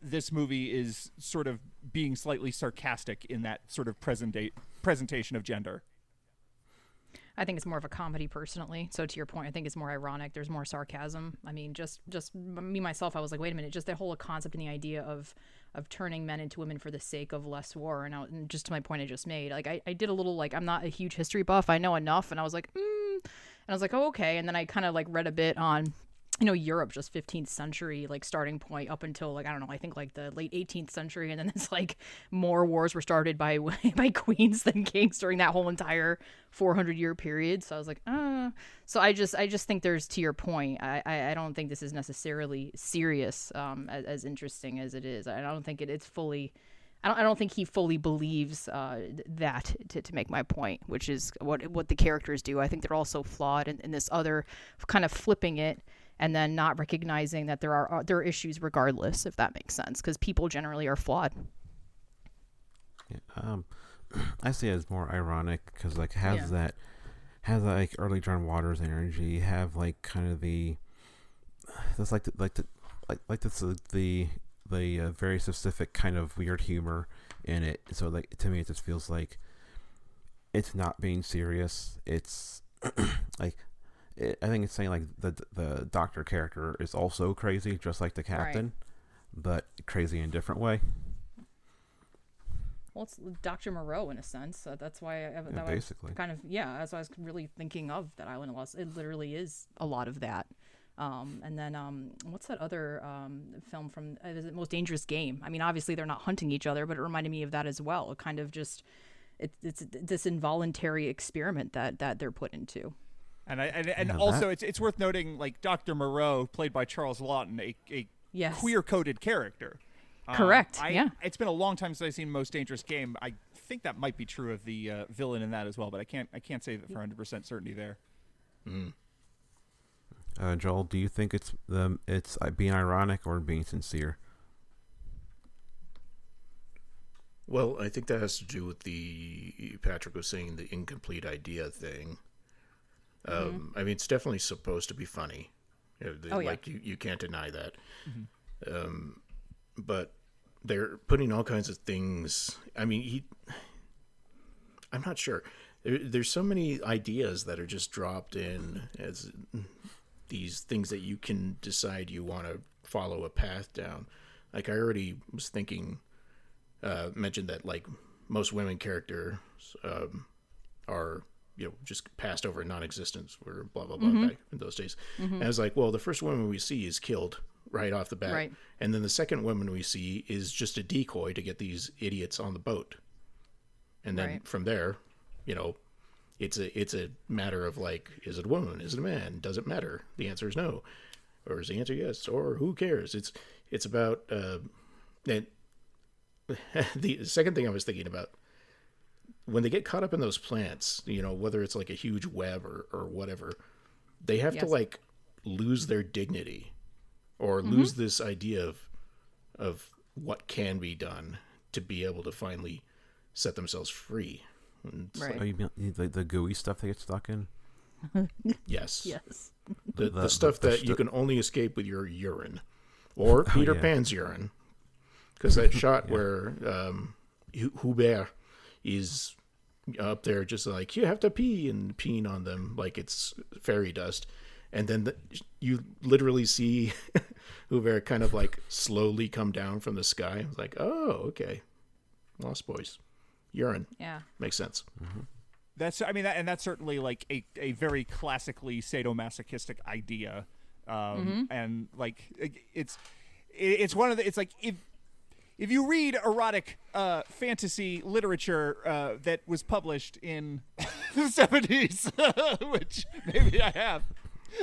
this movie is sort of being slightly sarcastic in that sort of present presentation of gender I think it's more of a comedy personally. So to your point, I think it's more ironic. There's more sarcasm. I mean, just just me myself, I was like, wait a minute, just the whole concept and the idea of of turning men into women for the sake of less war. And, I, and just to my point I just made, like I, I did a little like I'm not a huge history buff. I know enough, and I was like, mm. and I was like, oh okay. And then I kind of like read a bit on you know Europe just 15th century like starting point up until like I don't know I think like the late 18th century and then it's like more wars were started by by queens than kings during that whole entire 400 year period. So I was like uh. So I just I just think there's to your point I I, I don't think this is necessarily serious um as, as interesting as it is. I don't think it, it's fully I don't, I don't think he fully believes uh, that to, to make my point, which is what what the characters do. I think they're also flawed in, in this other kind of flipping it and then not recognizing that there are uh, there are issues regardless, if that makes sense, because people generally are flawed. Yeah, um, I see it as more ironic because like has Yeah. that has that, like early John Waters energy. Have like kind of the that's like the, like the like like this uh, the the uh, very specific kind of weird humor in it. So like to me, it just feels like it's not being serious. It's like it, I think it's saying like the the doctor character is also crazy, just like the captain, but crazy in a different way. Well, it's Dr. Moreau in a sense. So that's why I, that Yeah, was basically. kind of yeah. That's why I was really thinking of that Island of Lost. It literally is a lot of that. Um, and then um, what's that other um, film from? Uh, is it Most Dangerous Game? I mean, obviously they're not hunting each other, but it reminded me of that as well. It kind of just it, it's this involuntary experiment that that they're put into. And I and, and also that- it's it's worth noting like Dr. Moreau, played by Charles Laughton, a, a Yes. queer coded character. Um, Correct, I, yeah. It's been a long time since I've seen Most Dangerous Game. I think that might be true of the uh, villain in that as well, but I can't I can't say that for 100 percent certainty there. Uh, Joel, do you think it's the it's uh, being ironic or being sincere? Well, I think that has to do with the Patrick was saying the incomplete idea thing. Um, I mean, it's definitely supposed to be funny. You know, the- Oh, yeah. Like you, you can't deny that. Um, but they're putting all kinds of things. I mean, he. I'm not sure. There, there's so many ideas that are just dropped in as these things that you can decide you want to follow a path down. Like I already was thinking uh, mentioned that like most women characters um, are you know just passed over non-existence or blah blah blah back in those days. And I was like, well, the first woman we see is killed right off the bat, Right. and then the second woman we see is just a decoy to get these idiots on the boat, and then Right. from there, you know. It's a it's a matter of like, is it a woman? Is it a man? Does it matter? The answer is no, or is the answer yes? Or who cares? It's it's about uh, and the second thing I was thinking about when they get caught up in those plants, you know, whether it's like a huge web or, or whatever, they have to like lose their dignity or Mm-hmm. lose this idea of of what can be done to be able to finally set themselves free. And it's Right. Oh, you mean the, the gooey stuff they get stuck in? yes. Yes. The, the, The- stuff the- the that you can only escape with your urine or Peter yeah. Pan's urine. Because that shot where um, Hubert is up there just like, you have to pee and peeing on them like it's fairy dust. And then the, you literally see Hubert kind of like slowly come down from the sky. It's like, oh, okay. Lost Boys. Urine. Yeah. Makes sense. That's I mean that, and that's certainly like a, a very classically sadomasochistic idea, um, and like it- it's it- it's one of the it's like if if you read erotic uh, fantasy literature uh, that was published in the seventies, which maybe I have.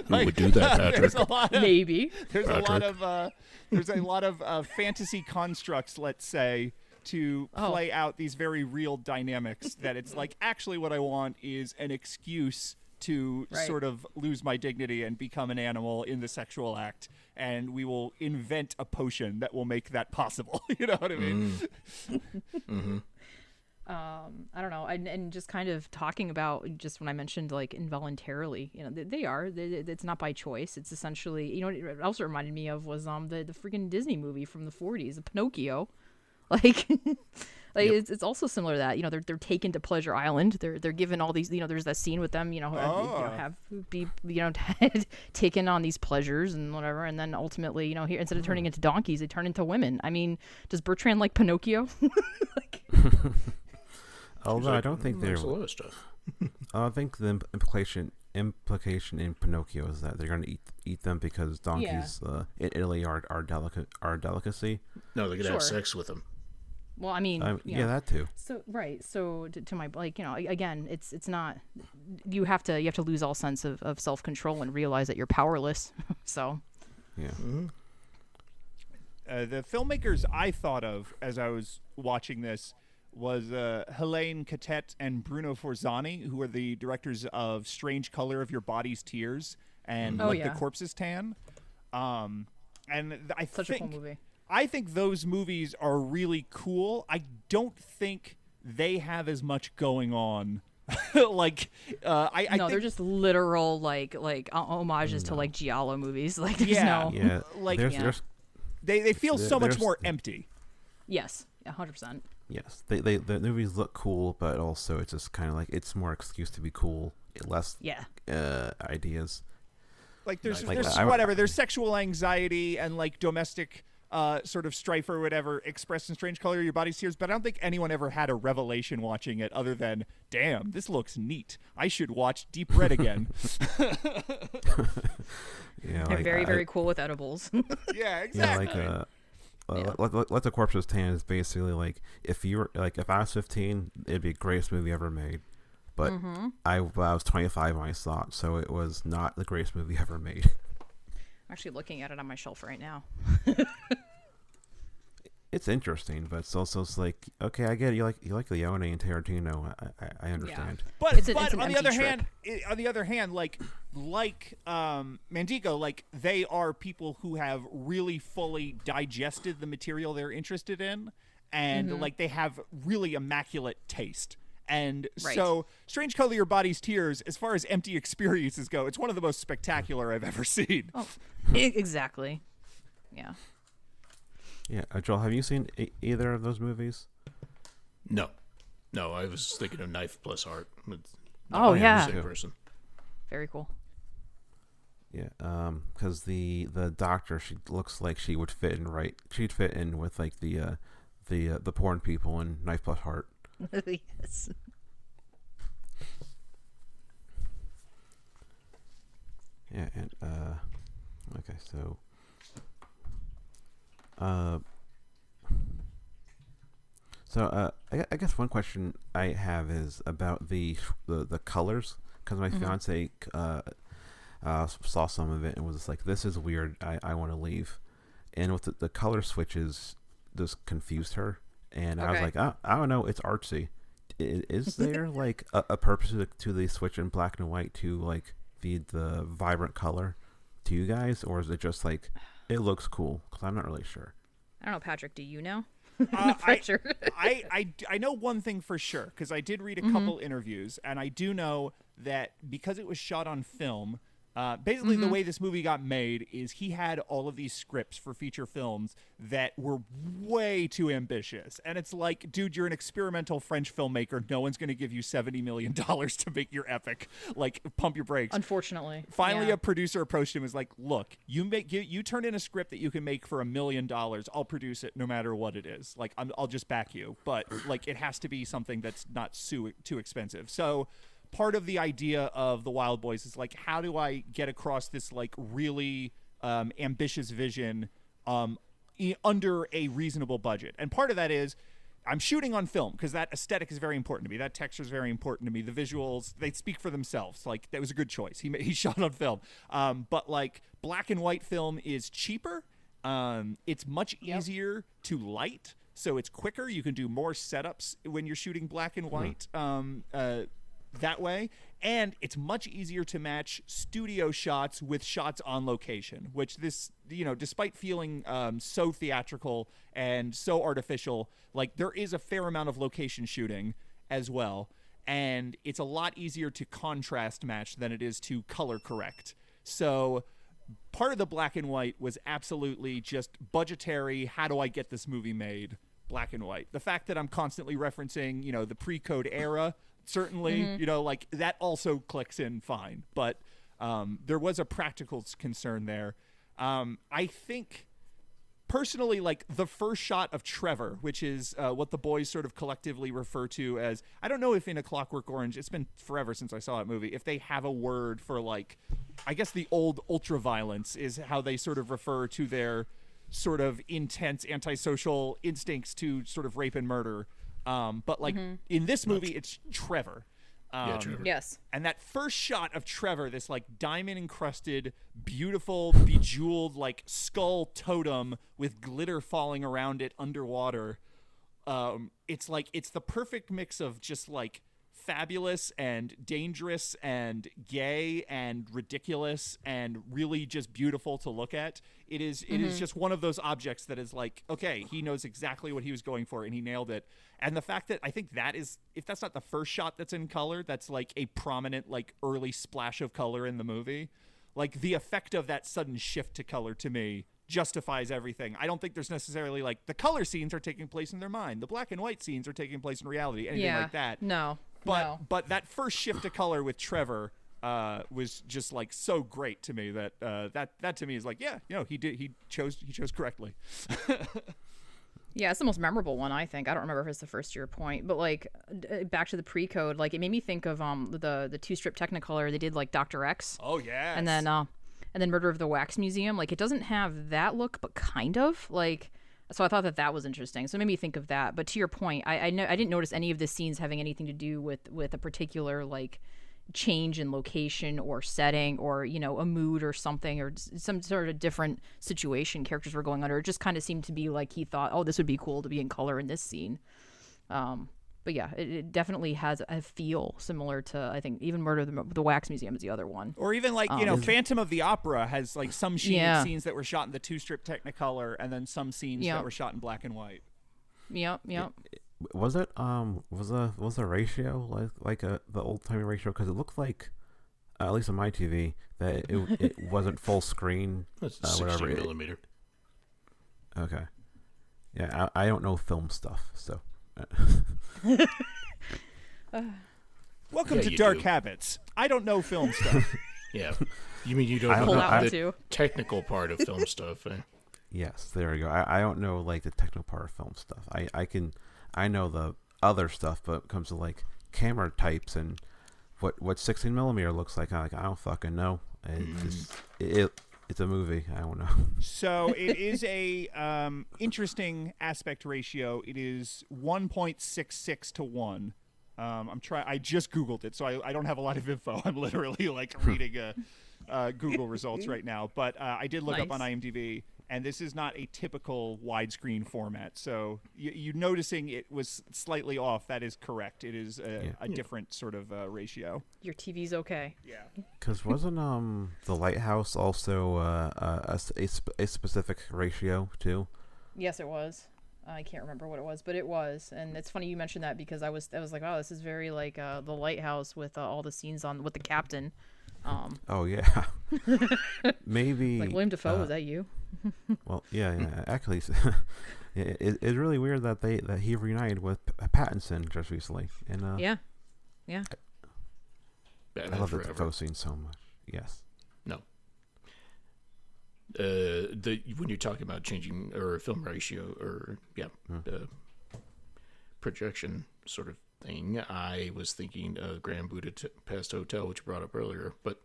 Who would do that, Patrick? There's a lot of Maybe. there's a lot of uh, there's a lot of uh, fantasy constructs, let's say, to Oh. play out these very real dynamics. that it's like actually what I want is an excuse to Right. sort of lose my dignity and become an animal in the sexual act, and we will invent a potion that will make that possible. you know what I mean? um, I don't know, and, and just kind of talking about just when I mentioned like involuntarily, you know, they, they are. They, it's not by choice. It's essentially, you know, what it also reminded me of was um the the freaking Disney movie from the '40s, the Pinocchio, like. Like it's, it's also similar to that you know they're they're taken to Pleasure Island they're they're given all these you know there's that scene with them you know, uh, you know Oh. have be you know taken on these pleasures and whatever and then ultimately you know here instead of turning into donkeys they turn into women I mean does Bertrand like Pinocchio like, Although I don't think. There's a lot of stuff. I think the implication implication in Pinocchio is that they're going to eat eat them because donkeys uh, in Italy are are delicate are delicacy. No, they could have Sure. Have sex with them. Well I mean Um, you yeah, know. that too. So right, so to, to my like you know again, it's it's not you have to you have to lose all sense of, of self control and realize that you're powerless. so Yeah. Uh, the filmmakers I thought of as I was watching this was uh, Helene Cattet and Bruno Forzani, who are the directors of Strange Color of Your Body's Tears and Oh, Like yeah. the Corpse's Tan. Um, and th- I such think a cool movie. I think those movies are really cool. I don't think they have as much going on. like, uh, I, I no, think, they're just literal like like uh, homages to like giallo movies. Like there's Yeah. no Yeah, Like- there's, Yeah. there's they they feel There- so much more empty. yes, hundred percent. yes, they, they the movies look cool, but also it's just kind of like it's more excuse to be cool, less Yeah, uh, ideas. Like there's Like, there's I- whatever there's sexual anxiety and like domestic uh, sort of strife or whatever expressed in Strange Color Your Body's Tears, but I don't think anyone ever had a revelation watching it other than, damn, this looks neat. I should watch Deep Red again. Yeah, they're like, very I- very cool with edibles. yeah, Yeah, exactly. like uh, uh, Yeah. let, let, let the corpses tan is basically like if you were like if I was 15, it'd be the greatest movie ever made. But Mm-hmm. I, I was 25 when I saw it, so it was not the greatest movie ever made. I'm actually looking at it on my shelf right now. It's interesting, but it's also it's like okay, I get it. You like you like Leone and Tarantino. I, I, I understand. But, It's an- but it's on the other trip. hand, i- on the other hand, like like um, Mandico, like they are people who have really fully digested the material they're interested in, and Mm-hmm. like they have really immaculate taste. And Right. so, Strange Color Your Body's Tears, as far as empty experiences go, it's one of the most spectacular I've ever seen. Oh, exactly. Yeah. Yeah, uh, Joel, have you seen e- either of those movies? No, no. I was thinking of Knife Plus Heart. Oh, yeah. same person. Very cool. Yeah, um, because the the doctor she looks like she would fit in right. She'd fit in with like the uh, the uh, the porn people in Knife Plus Heart. yes. Yeah, and uh, okay, so uh, so uh, I, I guess one question I have is about the the, the colors because my fiance uh, uh saw some of it and was just like, "This is weird. I I want to leave," and with the, the color switches, just confused her, and I was like, oh, "I don't know. It's artsy." I- Is there like a, a purpose to the, to the switch in black and white to like feed the vibrant color to you guys, or is it just like it looks cool? Because I'm not really sure. I don't know, Patrick. Do you know? Uh, no I, pressure. I, I, I know one thing for sure because I did read a couple interviews, and I do know that because it was shot on film, uh, basically the way this movie got made is he had all of these scripts for feature films that were way too ambitious, and it's like, dude, you're an experimental French filmmaker. No one's going to give you seventy million dollars to make your epic. Like, pump your brakes. Unfortunately. Finally, yeah. a producer approached him and was like, "Look, you make you, you turn in a script that you can make for a million dollars. I'll produce it no matter what it is. Like, I'm, I'll just back you, but like, it has to be something that's not too too expensive." So, part of the idea of the Wild Boys is like, how do I get across this like really um, ambitious vision um, i- under a reasonable budget? And part of that is I'm shooting on film because that aesthetic is very important to me. That texture is very important to me. The visuals they speak for themselves. Like that was a good choice. He he shot on film, um, but like black and white film is cheaper. Um, it's much easier to light, so it's quicker. You can do more setups when you're shooting black and white. Um, uh, that way. And it's much easier to match studio shots with shots on location which this you know despite feeling um, so theatrical and so artificial like there is a fair amount of location shooting as well. And it's a lot easier to contrast match than it is to color correct. So part of the black and white was absolutely just budgetary how do i get this movie made? Black and white. The fact that i'm constantly referencing you know the pre-code era certainly you know like that also clicks in fine but um, there was a practical concern there. Um, i think personally like the first shot of trevor which is uh, what the boys sort of collectively refer to as i don't know if in a clockwork orange it's been forever since i saw that movie if they have a word for like i guess the old ultra violence is how they sort of refer to their sort of intense antisocial instincts to sort of rape and murder um, but like in this movie it's trevor um, Yeah, Trevor. Yes. and that first shot of Trevor, this like diamond encrusted, beautiful, bejeweled, like skull totem with glitter falling around it underwater. Um, it's like it's the perfect mix of just like fabulous and dangerous and gay and ridiculous and really just beautiful to look at. It is it is mm-hmm. just one of those objects that is like, okay, he knows exactly what he was going for and he nailed it. And the fact that I think that is if that's not the first shot that's in color, that's like a prominent like early splash of color in the movie. Like the effect of that sudden shift to color to me justifies everything. I don't think there's necessarily like the color scenes are taking place in their mind. The black and white scenes are taking place in reality. Anything yeah. like that. No. But no. but that first shift to color with Trevor uh, was just like so great to me that uh, that that to me is like yeah you know he did he chose he chose correctly. Yeah, it's the most memorable one, I think. I don't remember if it's the first year point, but like d- back to the pre-code, like it made me think of um the the two strip Technicolor they did like Doctor X, Oh yeah. and then uh, and then Murder of the Wax Museum. Like it doesn't have that look, but kind of like. So I thought that that was interesting. So it made me think of that. But to your point, I I, know, I didn't notice any of the scenes having anything to do with with a particular like change in location or setting or you know a mood or something or some sort of different situation characters were going under. It just kind of seemed to be like he thought, oh, this would be cool to be in color in this scene. Um, but yeah, it, it definitely has a feel similar to I think even Murder of the, the Wax Museum is the other one. Or even like you know, Phantom of the Opera has like some sheen Yeah. scenes that were shot in the two strip Technicolor, and then some scenes Yeah. that were shot in black and white. Yep, yep. Was it um was a was a ratio like like a the old timey ratio? Because it looked like, uh, at least on my TV, that it it wasn't full screen. That's uh, 16 whatever. it- millimeter. okay. Yeah, I, I don't know film stuff, so. Welcome Yeah, to you Dark do. Habits. I don't know film stuff. Yeah. You mean you don't I know don't Pull know, that I- one the too. technical part of film stuff? Eh? Yes, there we go. I, I don't know like the technical part of film stuff. I, I can I know the other stuff, but it comes to like camera types and what what 16 millimeter looks like, I like I don't fucking know. It just, it, it it's a movie. I don't know. So it is a um, interesting aspect ratio. It is 1.66 to one. Um, I'm trying. I just googled it, so I, I don't have a lot of info. I'm literally like reading uh, uh, Google results right now. But uh, I did look up on Nice. IMDb, and this is not a typical widescreen format. So you, you noticing it was slightly off. That is correct. It is a, Yeah. a different sort of uh, ratio. Your TV's okay. Yeah. Because wasn't um the lighthouse also uh, uh, a, s- a, sp- a specific ratio too? Yes, it was. I can't remember what it was, but it was. And it's funny you mentioned that because I was I was like, oh, this is very like uh, the lighthouse with uh, all the scenes on with the captain. Um, Oh yeah, maybe. like William Dafoe, uh, was that you? Well, yeah, yeah. Actually, it, it, it's really weird that they that he reunited with P- Pattinson just recently, and uh, Yeah, yeah. I Batman love the Forever. Dafoe scene so much. Yes. No. Uh, the when you're talking about changing or film ratio or yeah, uh, projection sort of thing, I was thinking of Grand Budapest Hotel, which you brought up earlier, but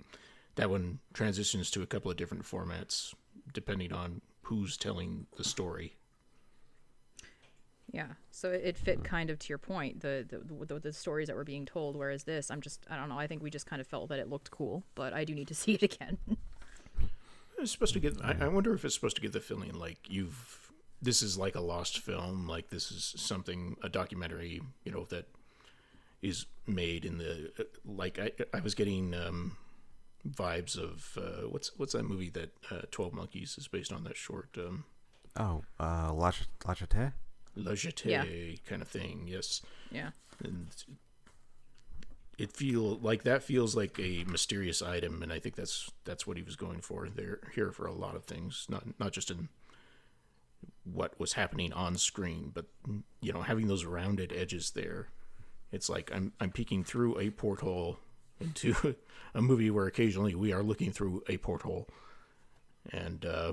that one transitions to a couple of different formats depending on who's telling the story. Yeah, so it, it fit kind of to your point, the the, the the stories that were being told. Whereas this, I'm just, I don't know. I think we just kind of felt that it looked cool, but I do need to see it again. It's supposed to get. I, I wonder if it's supposed to get the feeling like you've. This is like a lost film. Like this is something a documentary. You know that is made in the like. I I was getting um, vibes of uh, what's what's that movie that uh, Twelve Monkeys is based on that short um, Oh, uh, La, La Jetée? La Jetée Yeah. kind of thing. Yes, yeah, and it feel like that feels like a mysterious item, and I think that's that's what he was going for there here for a lot of things, not not just in what was happening on screen, but you know having those rounded edges there. It's like I'm I'm peeking through a porthole into a movie where occasionally we are looking through a porthole, and uh,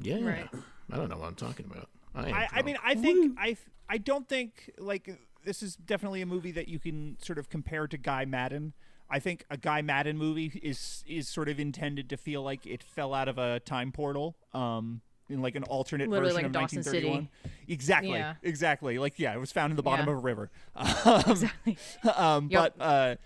yeah, Right. I don't know what I'm talking about. I, I, I mean, I think I I don't think like this is definitely a movie that you can sort of compare to Guy Maddin. I think a Guy Maddin movie is is sort of intended to feel like it fell out of a time portal, um, in like an alternate Literally version like of Dawson City. 1931. Exactly, Yeah. exactly. Like yeah, it was found in the bottom Yeah. of a river. exactly. um, Yep. But uh,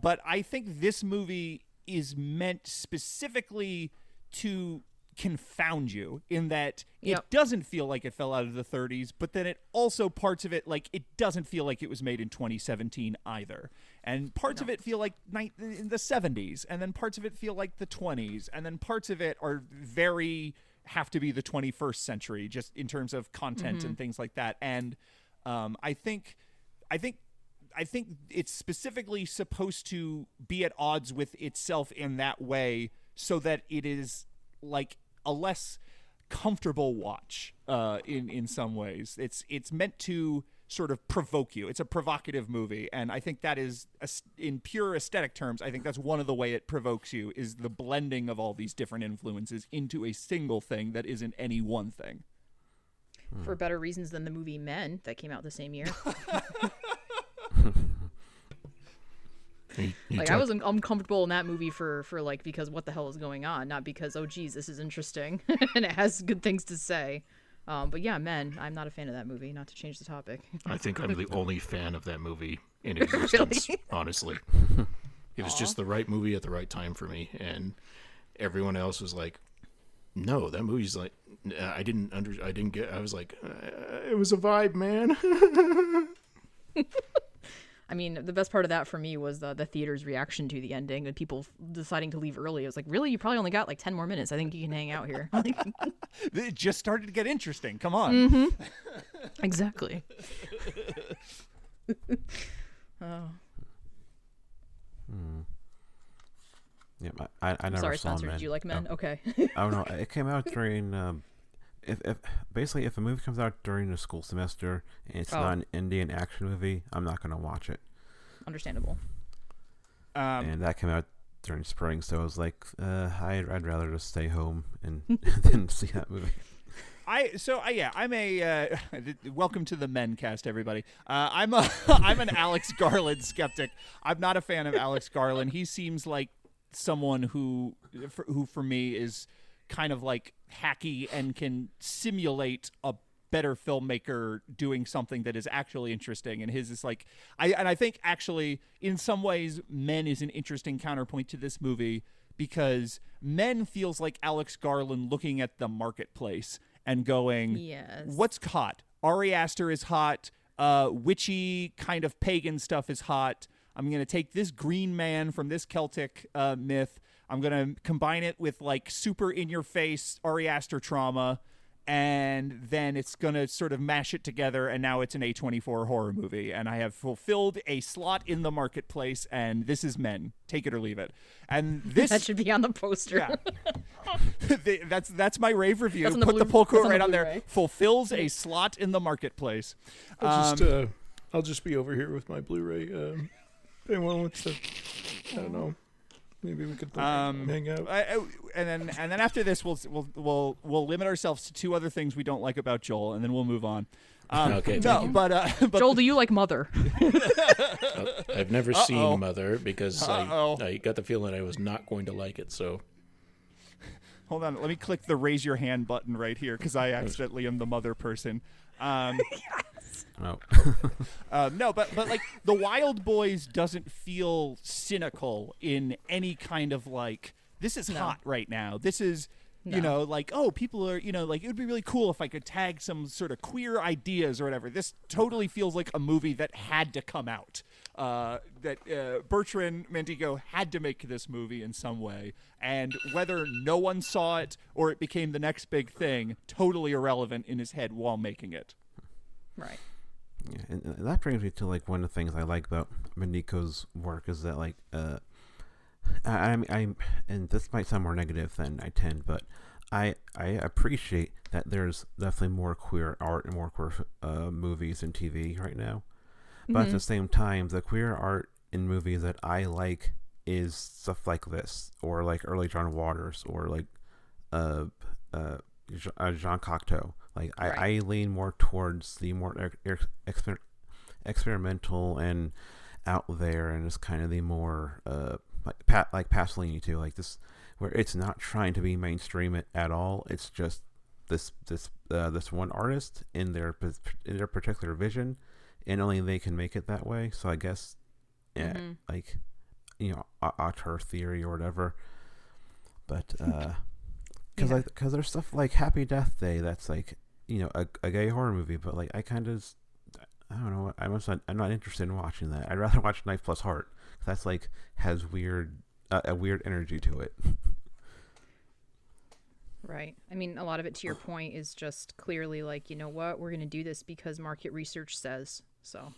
but I think this movie is meant specifically to confound you in that it doesn't feel like it fell out of the 30s, but then it also parts of it like it doesn't feel like it was made in 2017 either. And parts of it feel like ni- in the 70s, and then parts of it feel like the 20s, and then parts of it are very have to be the 21st century just in terms of content and things like that. And um, I think I think I think it's specifically supposed to be at odds with itself in that way so that it is like a less comfortable watch uh, in in some ways. It's it's meant to sort of provoke you. It's a provocative movie, and I think that is in pure aesthetic terms. I think that's one of the way it provokes you is the blending of all these different influences into a single thing that isn't any one thing. For better reasons than the movie Men that came out the same year. You- you like I was un- uncomfortable in that movie for for like because what the hell is going on, not because oh geez this is interesting and it has good things to say. Um, but yeah, Men. I'm not a fan of that movie. Not to change the topic. I think I'm the only fan of that movie in existence, honestly. It was just the right movie at the right time for me, and everyone else was like, "No, that movie's like." I didn't under. I didn't get. I was like, uh, "It was a vibe, man." I mean, the best part of that for me was the the theater's reaction to the ending and people f- deciding to leave early. I was like, really? You probably only got like ten more minutes. I think you can hang out here. Like, It just started to get interesting. Come on. Mm-hmm. exactly. oh, Yeah, I, I, I never sorry, saw Spencer. Men. Did you like Men? Oh. Okay. Oh no, it came out during. Um, if, if basically if a movie comes out during the school semester and it's Oh. not an Indian action movie, I'm not gonna watch it. Understandable. Um, and that came out during spring, so I was like, uh, I'd, I'd rather just stay home and than see that movie. I so I yeah I'm a uh, welcome to the men cast everybody. Uh, I'm a I'm an Alex Garland skeptic. I'm not a fan of Alex Garland. He seems like someone who for, who for me is kind of like hacky and can simulate a better filmmaker doing something that is actually interesting. And his is like I and I think actually in some ways Men is an interesting counterpoint to this movie because Men feels like Alex Garland looking at the marketplace and going Yes. what's hot? Ari Aster is hot. Uh witchy kind of pagan stuff is hot. I'm going to take this green man from this Celtic uh, myth I'm going to combine it with like super in your face Ari Aster trauma and then it's going to sort of mash it together and now it's an A24 horror movie and I have fulfilled a slot in the marketplace and this is men take it or leave it and this That should be on the poster. yeah. The- that's that's my rave review. The Put the Blu- pull that's quote on the right on there. Fulfills a slot in the marketplace. I'll just, Um, uh, I'll just be over here with my Blu-ray. Um, if anyone wants to, I don't know. Maybe we could Um, hang out. I- I- and then and then after this, we'll we'll we'll we'll limit ourselves to two other things we don't like about Joel, and then we'll move on. Um, Okay, No, but uh, but Joel, do you like Mother? I've never Uh-oh. seen Mother because I, I got the feeling I was not going to like it. So hold on, let me click the raise your hand button right here because I accidentally am the mother person. Um, Oh, Uh, no, but but like the Wild Boys doesn't feel cynical in any kind of like this is No. hot right now. This is you know like oh people are you know like it would be really cool if I could tag some sort of queer ideas or whatever. This totally feels like a movie that had to come out. Uh, that uh, Bertrand Mandico had to make this movie in some way, and whether no one saw it or it became the next big thing, totally irrelevant in his head while making it. Right. yeah, and, and that brings me to like one of the things I like about Mandico's work is that like uh, I, I'm I'm and this might sound more negative than I tend, but I I appreciate that there's definitely more queer art and more queer uh, movies and TV right now. But at the same time, the queer art in movies that I like is stuff like this, or like early John Waters, or like uh, uh, Je- uh, Jean Cocteau. Like I, I lean more towards the more ex- ex- exper- experimental and out there, and it's kind of the more uh, like Pat like Pasolini too. Like this, where it's not trying to be mainstream at, at all. It's just this this uh, this one artist in their in their particular vision, and only they can make it that way. So I guess, yeah, Mhm. like you know, au- auteur theory or whatever. But uh, because Yeah. like because there's stuff like Happy Death Day that's like you know a, a gay horror movie, but like I kind of I don't know I'm not, I'm not interested in watching that. I'd rather watch Knife Plus Heart. 'cause That's like has weird uh, a weird energy to it. Right. I mean, a lot of it, to your point, is just clearly like, you know what, we're going to do this because market research says so.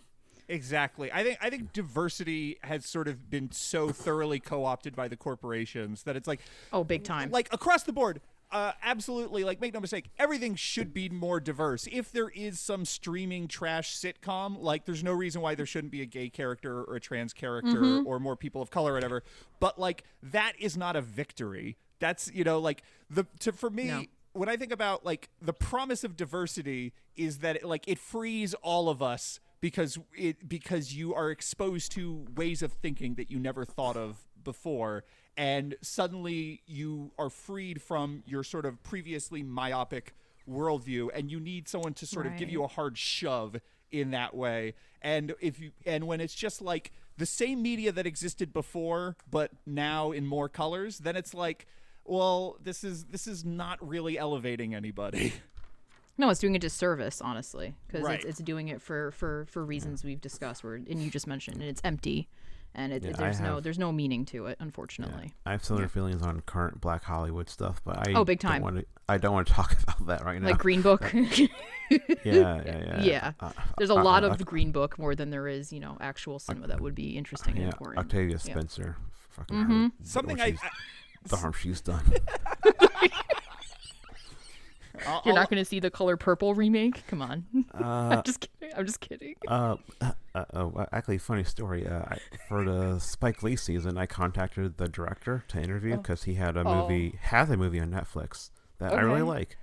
Exactly. I think I think diversity has sort of been so thoroughly co-opted by the corporations that it's like Oh, big time. like across the board uh, absolutely like make no mistake everything should be more diverse if there is some streaming trash sitcom like there's no reason why there shouldn't be a gay character or a trans character or more people of color or whatever but like that is not a victory that's you know like the to for me No. when I think about like the promise of diversity is that it, like it frees all of us because it because you are exposed to ways of thinking that you never thought of before and suddenly you are freed from your sort of previously myopic worldview and you need someone to sort of give you a hard shove in that way. And if you and when it's just like the same media that existed before but now in more colors then it's like well this is this is not really elevating anybody no, it's doing a disservice, honestly, because Right. it's, it's doing it for, for, for reasons we've discussed, where, and you just mentioned, and it's empty. And it, Yeah, I there's no there's no meaning to it, unfortunately. I have similar feelings on current Black Hollywood stuff, but I Oh, big don't time. wanna- I don't want to talk about that right now. Like Green Book. yeah, yeah, yeah. Yeah. Uh, There's a uh, lot uh, of the Green Book more than there is, you know, actual cinema that would be interesting and yeah, important. Octavia Yeah. Spencer. Fucking Mhm. her, something I, she's- I the harm she's done. I'll- You're not going to see the Color Purple remake? Come on. Uh, I'm just kidding. I'm just kidding. Uh, uh, uh, oh, actually, funny story. Uh, I, for the Spike Lee season, I contacted the director to interview because he had a Oh. movie, has a movie on Netflix that I really like.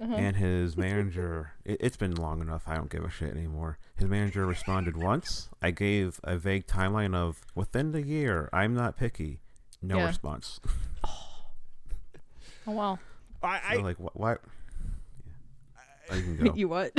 Uh-huh. And his manager, it, it's been long enough. I don't give a shit anymore. His manager responded once. I gave a vague timeline of within the year. I'm not picky. No Yeah. response. Oh wow. I, I so like, what? what? Yeah. You can go. you what?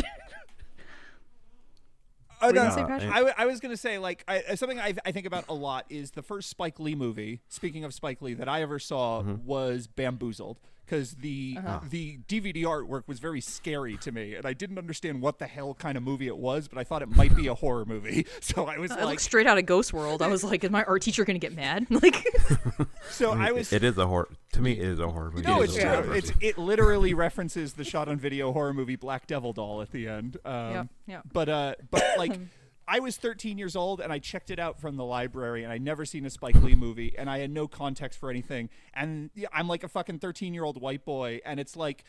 Oh, What no, were you gonna say, Patrick? I, w- I was going to say, like, I, uh, something I, I think about a lot is the first Spike Lee movie, speaking of Spike Lee, that I ever saw Mm-hmm. was Bamboozled. Because the Uh-huh. the DVD artwork was very scary to me, and I didn't understand what the hell kind of movie it was, but I thought it might be a horror movie. So I was I like, straight out of Ghost World. I was like, is my art teacher going to get mad? Like, so I mean, I it- was. it is a horror. To me, it is a horror movie. no, It it's is true. It's it literally references the shot on video horror movie Black Devil Doll at the end. Um, yeah, yeah. But uh, but like, I was 13 years old and I checked it out from the library and I'd never seen a Spike Lee movie and I had no context for anything. And I'm like a fucking 13 year old white boy and it's like,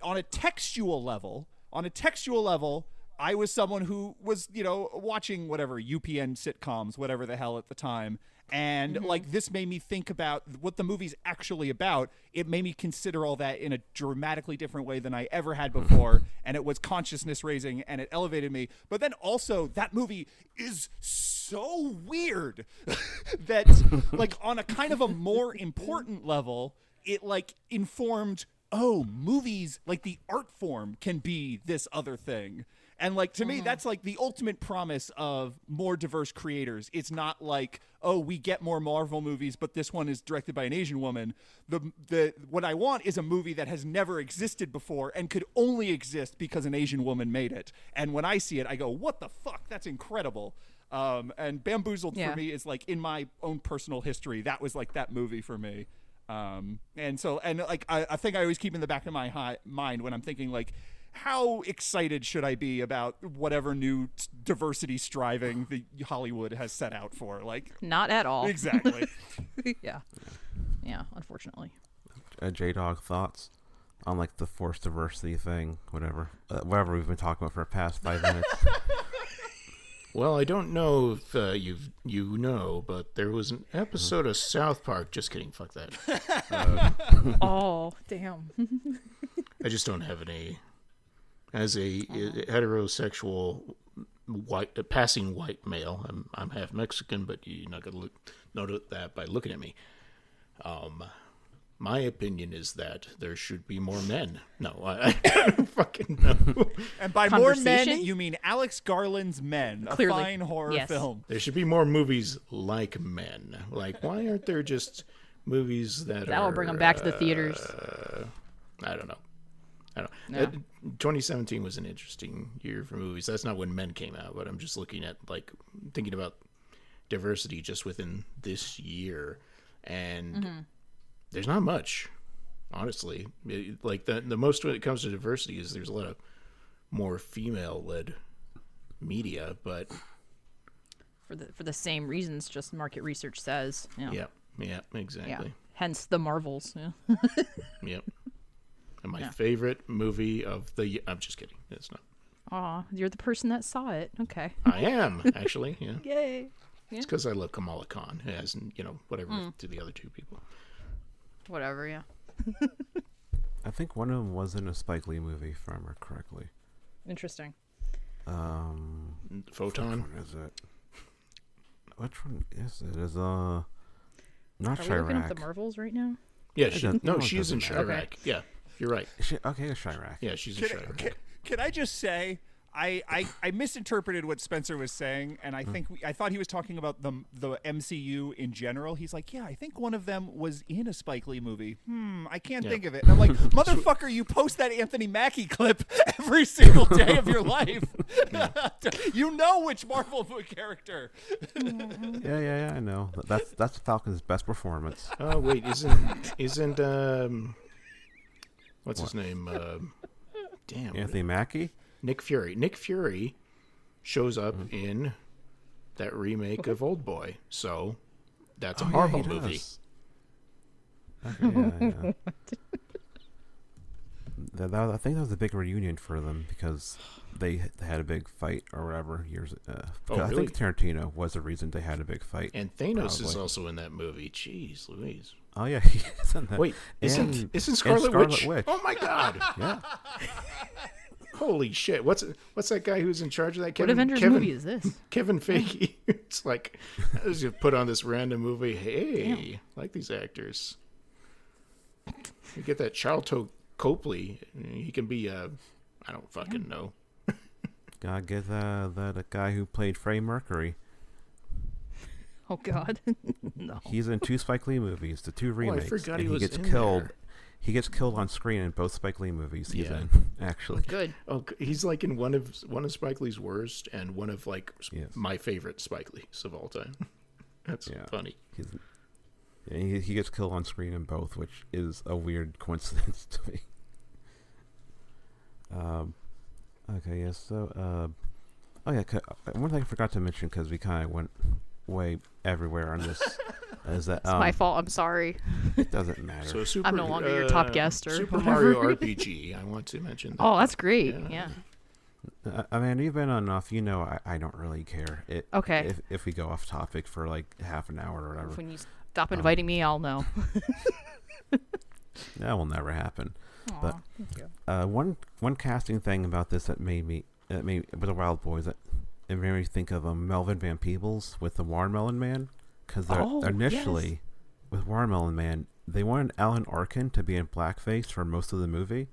on a textual level, on a textual level. I was someone who was, you know, watching whatever UPN sitcoms, whatever the hell at the time. And mm-hmm. like this made me think about what the movie's actually about. It made me consider all that in a dramatically different way than I ever had mm-hmm. before. and it was consciousness raising and it elevated me. But then also, that movie is so weird that, like, on a kind of a more important level, it like informed oh, movies, like the art form can be this other thing. And like to me, that's like the ultimate promise of more diverse creators. It's not like, oh, we get more Marvel movies, but this one is directed by an Asian woman. The the what I want is a movie that has never existed before and could only exist because an Asian woman made it. And when I see it, I go, what the fuck? That's incredible. Um, and Bamboozled Yeah. for me is like in my own personal history. That was like that movie for me. Um, and so, and like, I, I think I always keep in the back of my hi- mind when I'm thinking, like, how excited should I be about whatever new t- diversity striving the Hollywood has set out for? Like, Not at all. exactly. yeah. Yeah, unfortunately. uh, J Dog thoughts on like the forced diversity thing, whatever, uh, whatever we've been talking about for the past five minutes. Well, I don't know if uh, you you know, but there was an episode of South Park. Just kidding. Fuck that. oh, damn. I just don't have any. As a heterosexual white uh, passing white male, I'm I'm half Mexican, but you're not gonna look, note that by looking at me. Um, my opinion is that there should be more men. No, I, I don't fucking know. and by more men, you mean Alex Garland's Men, a Clearly. fine horror Yes. film. There should be more movies like Men. Like, why aren't there just movies that That'll bring them back to the theaters. I don't know. I don't. No. Uh, 2017 was an interesting year for movies. That's not when Men came out, but I'm just looking at like thinking about diversity just within this year, and there's not much, honestly. It- like the the most when it comes to diversity is there's a lot of more female led media, but For the for the same reasons, just market research says. Yeah. yeah, yeah, Yeah. exactly. Hence the Marvels. Yeah. Yep. And my Yeah. favorite movie of the ye- I'm just kidding. It's not. Aw, you're the person that saw it. Okay. I am actually. Yeah. Yay. It's because I love Kamala Khan, as you know whatever to the other two people. Whatever. Yeah. I think one of them was in a Spike Lee movie, if I remember correctly. Interesting. Um, Photon. which one is it? Which one is it? Is uh, not Are we looking up the Marvels right now? Yeah, she, no, no, it she's in doesn't matter. Yeah, you're right. She- okay, it's Chi-Raq. Yeah, she's in Can, Chi-Raq. can, can I just say I, I, I misinterpreted what Spencer was saying, and I think we, I thought he was talking about the the MCU in general. He's like, yeah, I think one of them was in a Spike Lee movie. Hmm, I can't Yeah. think of it. And I'm like, motherfucker, you post that Anthony Mackie clip every single day of your life. you know which Marvel movie character. Yeah, yeah, yeah. I know. That's that's Falcon's best performance. Oh wait, isn't isn't um, what's his name? Um, damn, Anthony Mackie. Nick Fury. Nick Fury shows up Mm-hmm. in that remake of Old Boy. So that's a Oh, Marvel he movie. Okay, yeah, yeah. That, that, I think that was a big reunion for them because they, had a big fight or whatever years. Uh, Oh, I think Tarantino was the reason they had a big fight. And Thanos is also in that movie. Jeez, Louise. Oh yeah, he is in that. Wait, isn't And- isn't and Scarlet, Scarlet Witch? Witch. Oh my God! Yeah, Holy shit! What's what's that guy who's in charge of that? What Kevin, Avengers Kevin, movie is this? Kevin Feige. it's like I was just put on this random movie. Hey, like these actors. You get that Sharlto Copley. He can be. Uh, I don't fucking know. gotta get uh, that guy who played Freddie Mercury. Oh God. no. He's in two Spike Lee movies, the two Oh, I remakes, forgot and he he, was gets in killed. there. He gets killed on screen in both Spike Lee movies he's Yeah. in. Actually, Good. Oh, he's like in one of one of Spike Lee's worst and one of like Yes. my favorite Spike Lee's of all time. That's Yeah. funny. he's, and he, he gets killed on screen in both, which is a weird coincidence to me. Um, okay, yeah. So, uh, oh yeah, 'ca- uh, one thing I forgot to mention because we kind of went way everywhere on this is that It's um, my fault. I'm sorry. it doesn't matter. So super, no longer your top uh, guest or Super whatever. Mario RPG. I want to mention. That. Oh, that's great. Yeah. Yeah. Uh, I mean, on enough, you know, I, I don't really care. It, Okay. If, if we go off topic for like half an hour or whatever, When you stop Um, inviting me, I'll know. that will never happen. But thank you. uh, one one casting thing about this that made me that made with the Wild Boys that it made me think of um, Melvin Van Peebles with the Watermelon Man because Oh, initially yes. with Watermelon Man they wanted Alan Arkin to be in blackface for most of the movie,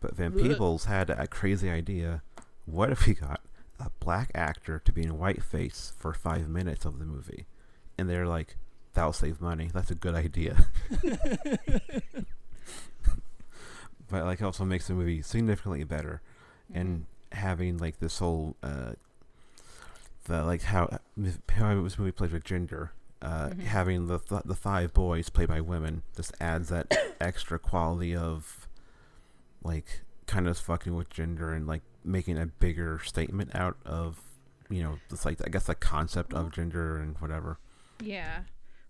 but Van. Peebles had a crazy idea. What if we got a black actor to be in whiteface for five minutes of the movie? And they're like, that'll save money. That's a good idea. but like also makes the movie significantly better. And having like this whole uh the like how how this movie plays with gender, uh, Mhm. having the th- the five boys played by women just adds that extra quality of like kind of fucking with gender and like making a bigger statement out of you know just like I guess the concept of gender and whatever. Yeah.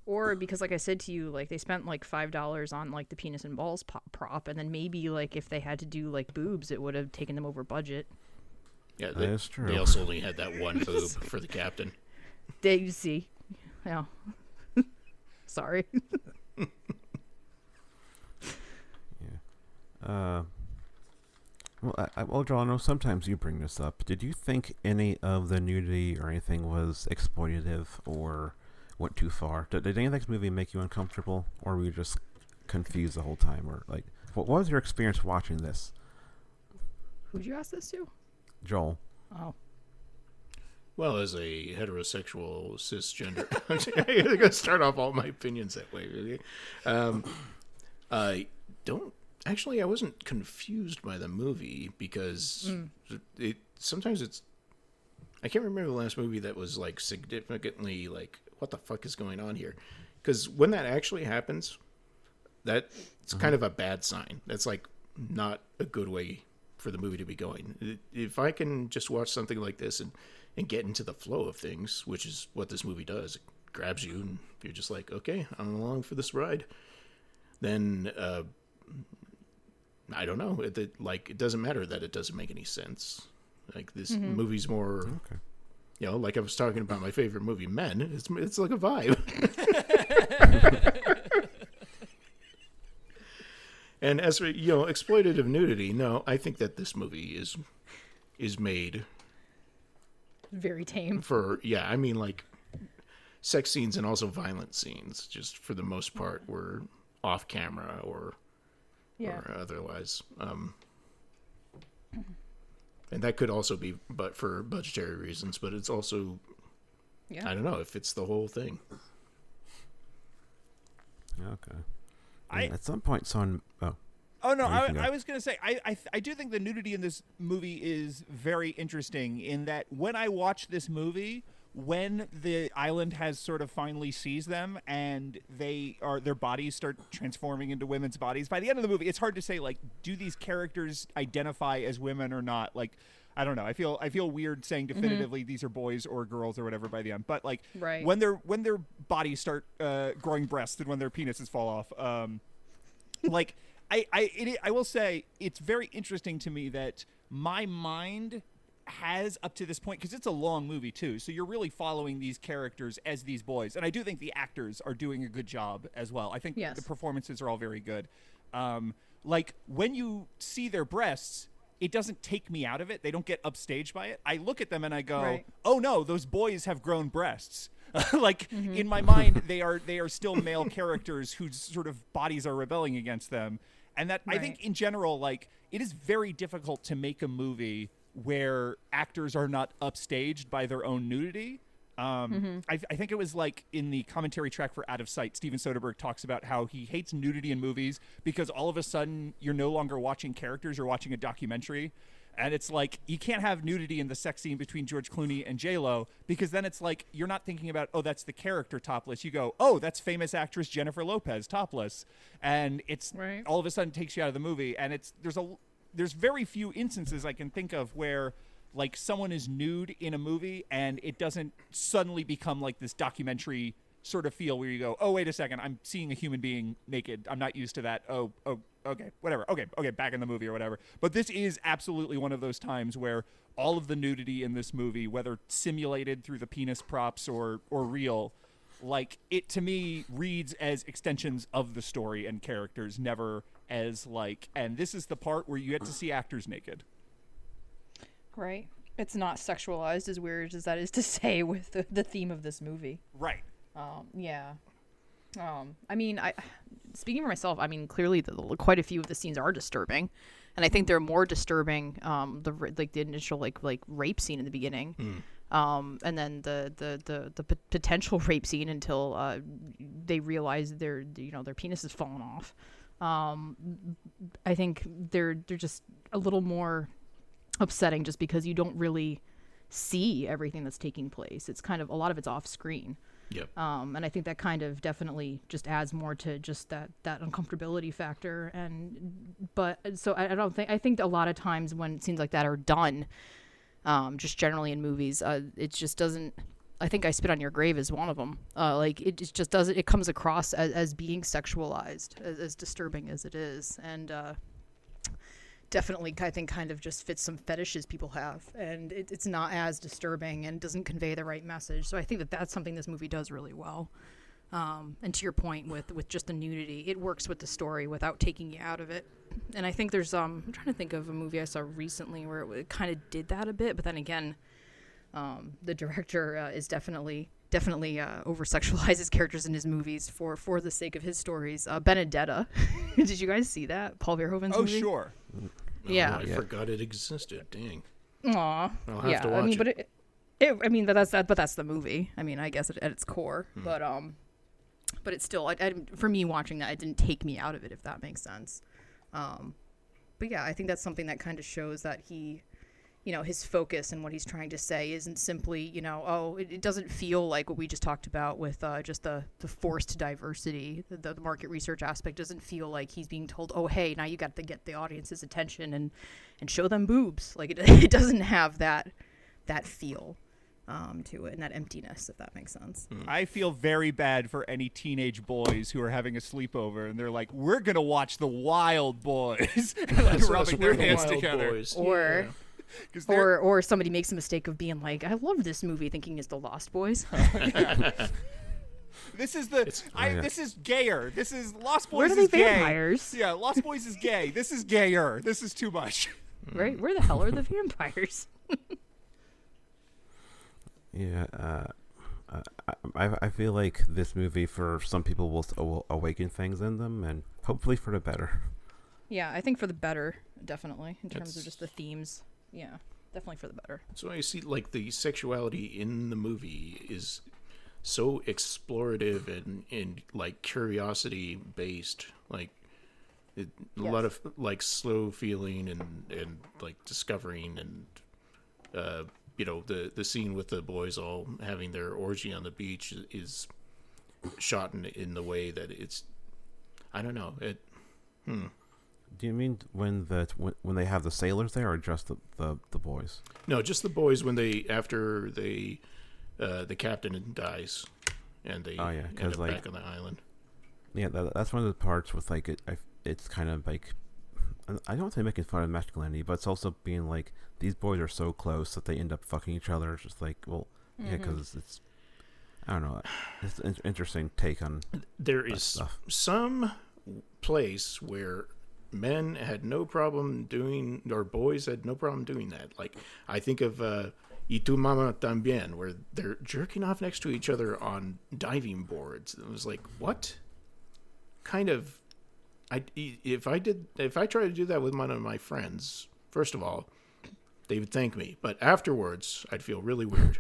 Or because, like I said to you, like they spent like five dollars on like the penis and balls pop- prop, and then maybe like if they had to do like boobs, it would have taken them over budget. Yeah, That they, is true. they also only had that one boob for the captain. Did you see, yeah. Sorry. Uh, well, I, I, well, Joel, I know sometimes you bring this up. Did you think any of the nudity or anything was exploitative or went too far? Did, did any of this movie make you uncomfortable, or were you just confused the whole time, or like, what, what was your experience watching this, Who'd you ask this to? Joel? Oh, Well, as a heterosexual cisgender, I'm going to start off all my opinions that way. Really, um, I don't actually I wasn't confused by the movie because it sometimes it's I can't remember the last movie that was like significantly like what the fuck is going on here? Because when that actually happens that it's kind of a bad sign. That's like not a good way for the movie to be going if I can just watch something like this and and get into the flow of things which is what this movie does it grabs you and you're just like okay I'm along for this ride then uh I don't know. It, it- like it doesn't matter that it doesn't make any sense. Like this movie's more, Okay. you know, like I was talking about my favorite movie, Men. It's it's like a vibe. and as for you know, exploitative nudity, no, I think that this movie is is made Very tame. for yeah. I mean, like sex scenes and also violent scenes, just for the most part, were off camera or Yeah. or otherwise. Um, and that could also be, but for budgetary reasons. But it's also, Yeah. I don't know, if it's the whole thing. Okay. I- at some point, someone. Oh, Oh no, I. I was gonna say I, I I do think the nudity in this movie is very interesting in that when I watch this movie, when the island has sort of finally seized them and they are their bodies start transforming into women's bodies. By the end of the movie, it's hard to say like do these characters identify as women or not. Like I don't know. I feel I feel weird saying definitively these are boys or girls or whatever by the end. But like Right. when their when their bodies start uh, growing breasts and when their penises fall off. Um, like I I it, I will say it's very interesting to me that my mind has up to this point because it's a long movie too so you're really following these characters as these boys and i do think the actors are doing a good job as well i think Yes. the performances are all very good um, like when you see their breasts it doesn't take me out of it. They don't get upstaged by it. I look at them and i go Right. oh no those boys have grown breasts. Like mm-hmm. in my mind they are they are still male characters whose sort of bodies are rebelling against them. And that i think in general like it is very difficult to make a movie where actors are not upstaged by their own nudity um, I, I think it was like in the commentary track for Out of Sight, Steven Soderbergh talks about how he hates nudity in movies because all of a sudden you're no longer watching characters, you're watching a documentary. And it's like you can't have nudity in the sex scene between George Clooney and J Lo because then it's like you're not thinking about oh that's the character topless. You go oh that's famous actress Jennifer Lopez topless, and it's Right. all of a sudden takes you out of the movie. And it's there's a there's very few instances I can think of where like someone is nude in a movie and it doesn't suddenly become like this documentary sort of feel where you go, oh wait a second, I'm seeing a human being naked. I'm not used to that. Oh, oh, okay, whatever. Okay, okay, back in the movie or whatever. But this is absolutely one of those times where all of the nudity in this movie, whether simulated through the penis props or or real, like it to me reads as extensions of the story and characters, never as like. And this is the part where you get to see actors naked. Right. It's not sexualized, as weird as that is to say, with the, the theme of this movie. Right. Um, yeah. Um, I mean, I speaking for myself, I mean, clearly, the, quite a few of the scenes are disturbing, and I think they're more disturbing. Um, the like the initial like like rape scene in the beginning, um, and then the the the the pot- potential rape scene until uh, they realize their you know their penis has fallen off. Um, I think they're they're just a little more upsetting just because you don't really see everything that's taking place. It's kind of a lot of it's off screen. Yep. Um, and I think that kind of definitely just adds more to just that that uncomfortability factor. And but so I, I don't think I think a lot of times when scenes like that are done, um, just generally in movies, uh, it just doesn't. I think I spit on your grave is one of them. Uh, like it just just doesn't. It comes across as, as being sexualized, as, as disturbing as it is, and. Uh, definitely i think kind of just fits some fetishes people have and it, it's not as disturbing and doesn't convey the right message. So i think that that's something this movie does really well. Um, and to your point with with just the nudity it works with the story without taking you out of it. And i think there's um i'm trying to think of a movie i saw recently where it, kind of did that a bit but then again um, the director uh, is definitely definitely uh, over sexualizes characters in his movies for for the sake of his stories uh, benedetta did you guys see that paul verhoeven's Oh movie sure. yeah. Oh, I forgot it existed. Dang. Aw. I'll have yeah, to I mean, watch but it, it, I mean, but that's that, but that's the movie. I mean, I guess at, at its core, Hmm. but um, but it's still, I, I, for me watching that, it didn't take me out of it, if that makes sense. Um, but yeah, I think that's something that kind of shows that he, you know, his focus and what he's trying to say isn't simply, you know, oh, it, it doesn't feel like what we just talked about with uh, just the, the forced diversity, the, the market research aspect doesn't feel like he's being told, oh, hey, now you got to get the audience's attention and, and show them boobs. Like it, it doesn't have that, that feel um, to it and that emptiness, if that makes sense. I feel very bad for any teenage boys who are having a sleepover and they're like, "We're gonna watch the Wild Boys," and like rubbing their we're the hands Wild together. Boys. Or- Yeah. 'Cause they're- Or, or somebody makes a mistake of being like, I love this movie, thinking it's The Lost Boys. this is the I, yeah. this is gayer. This is Lost Boys Where are is they gay. vampires? Yeah, Lost Boys is gay. This is gayer. This is too much. right? Where the hell are the vampires? Yeah, uh, uh, I I feel like this movie for some people will, will awaken things in them, and hopefully for the better. Yeah, I think for the better, definitely in terms of just the themes. Yeah, definitely for the better. So I see like the sexuality in the movie is so explorative and, and like curiosity based. Like it, a lot of like slow feeling and, and like discovering and uh, you know the the scene with the boys all having their orgy on the beach is shot in in the way that it's I don't know it Do you mean when the when, when they have the sailors there, or just the the, the boys? No, just the boys when they after they uh, the captain dies and they Oh, yeah, end 'cause, up like- back on the island. Yeah, that, that's one of the parts with like it. I, it's kind of like I don't want to say making fun of masculinity, but it's also being like these boys are so close that they end up fucking each other. It's just like, well, yeah, because it's I don't know. It's an interesting take on There that is stuff. some place where men had no problem doing or boys had no problem doing that. Like I think of uh Y mama tambien, where they're jerking off next to each other on diving boards. It was like, what kind of? I if I did if I tried to do that with one of my friends, first of all, they would thank me, but afterwards, I'd feel really weird.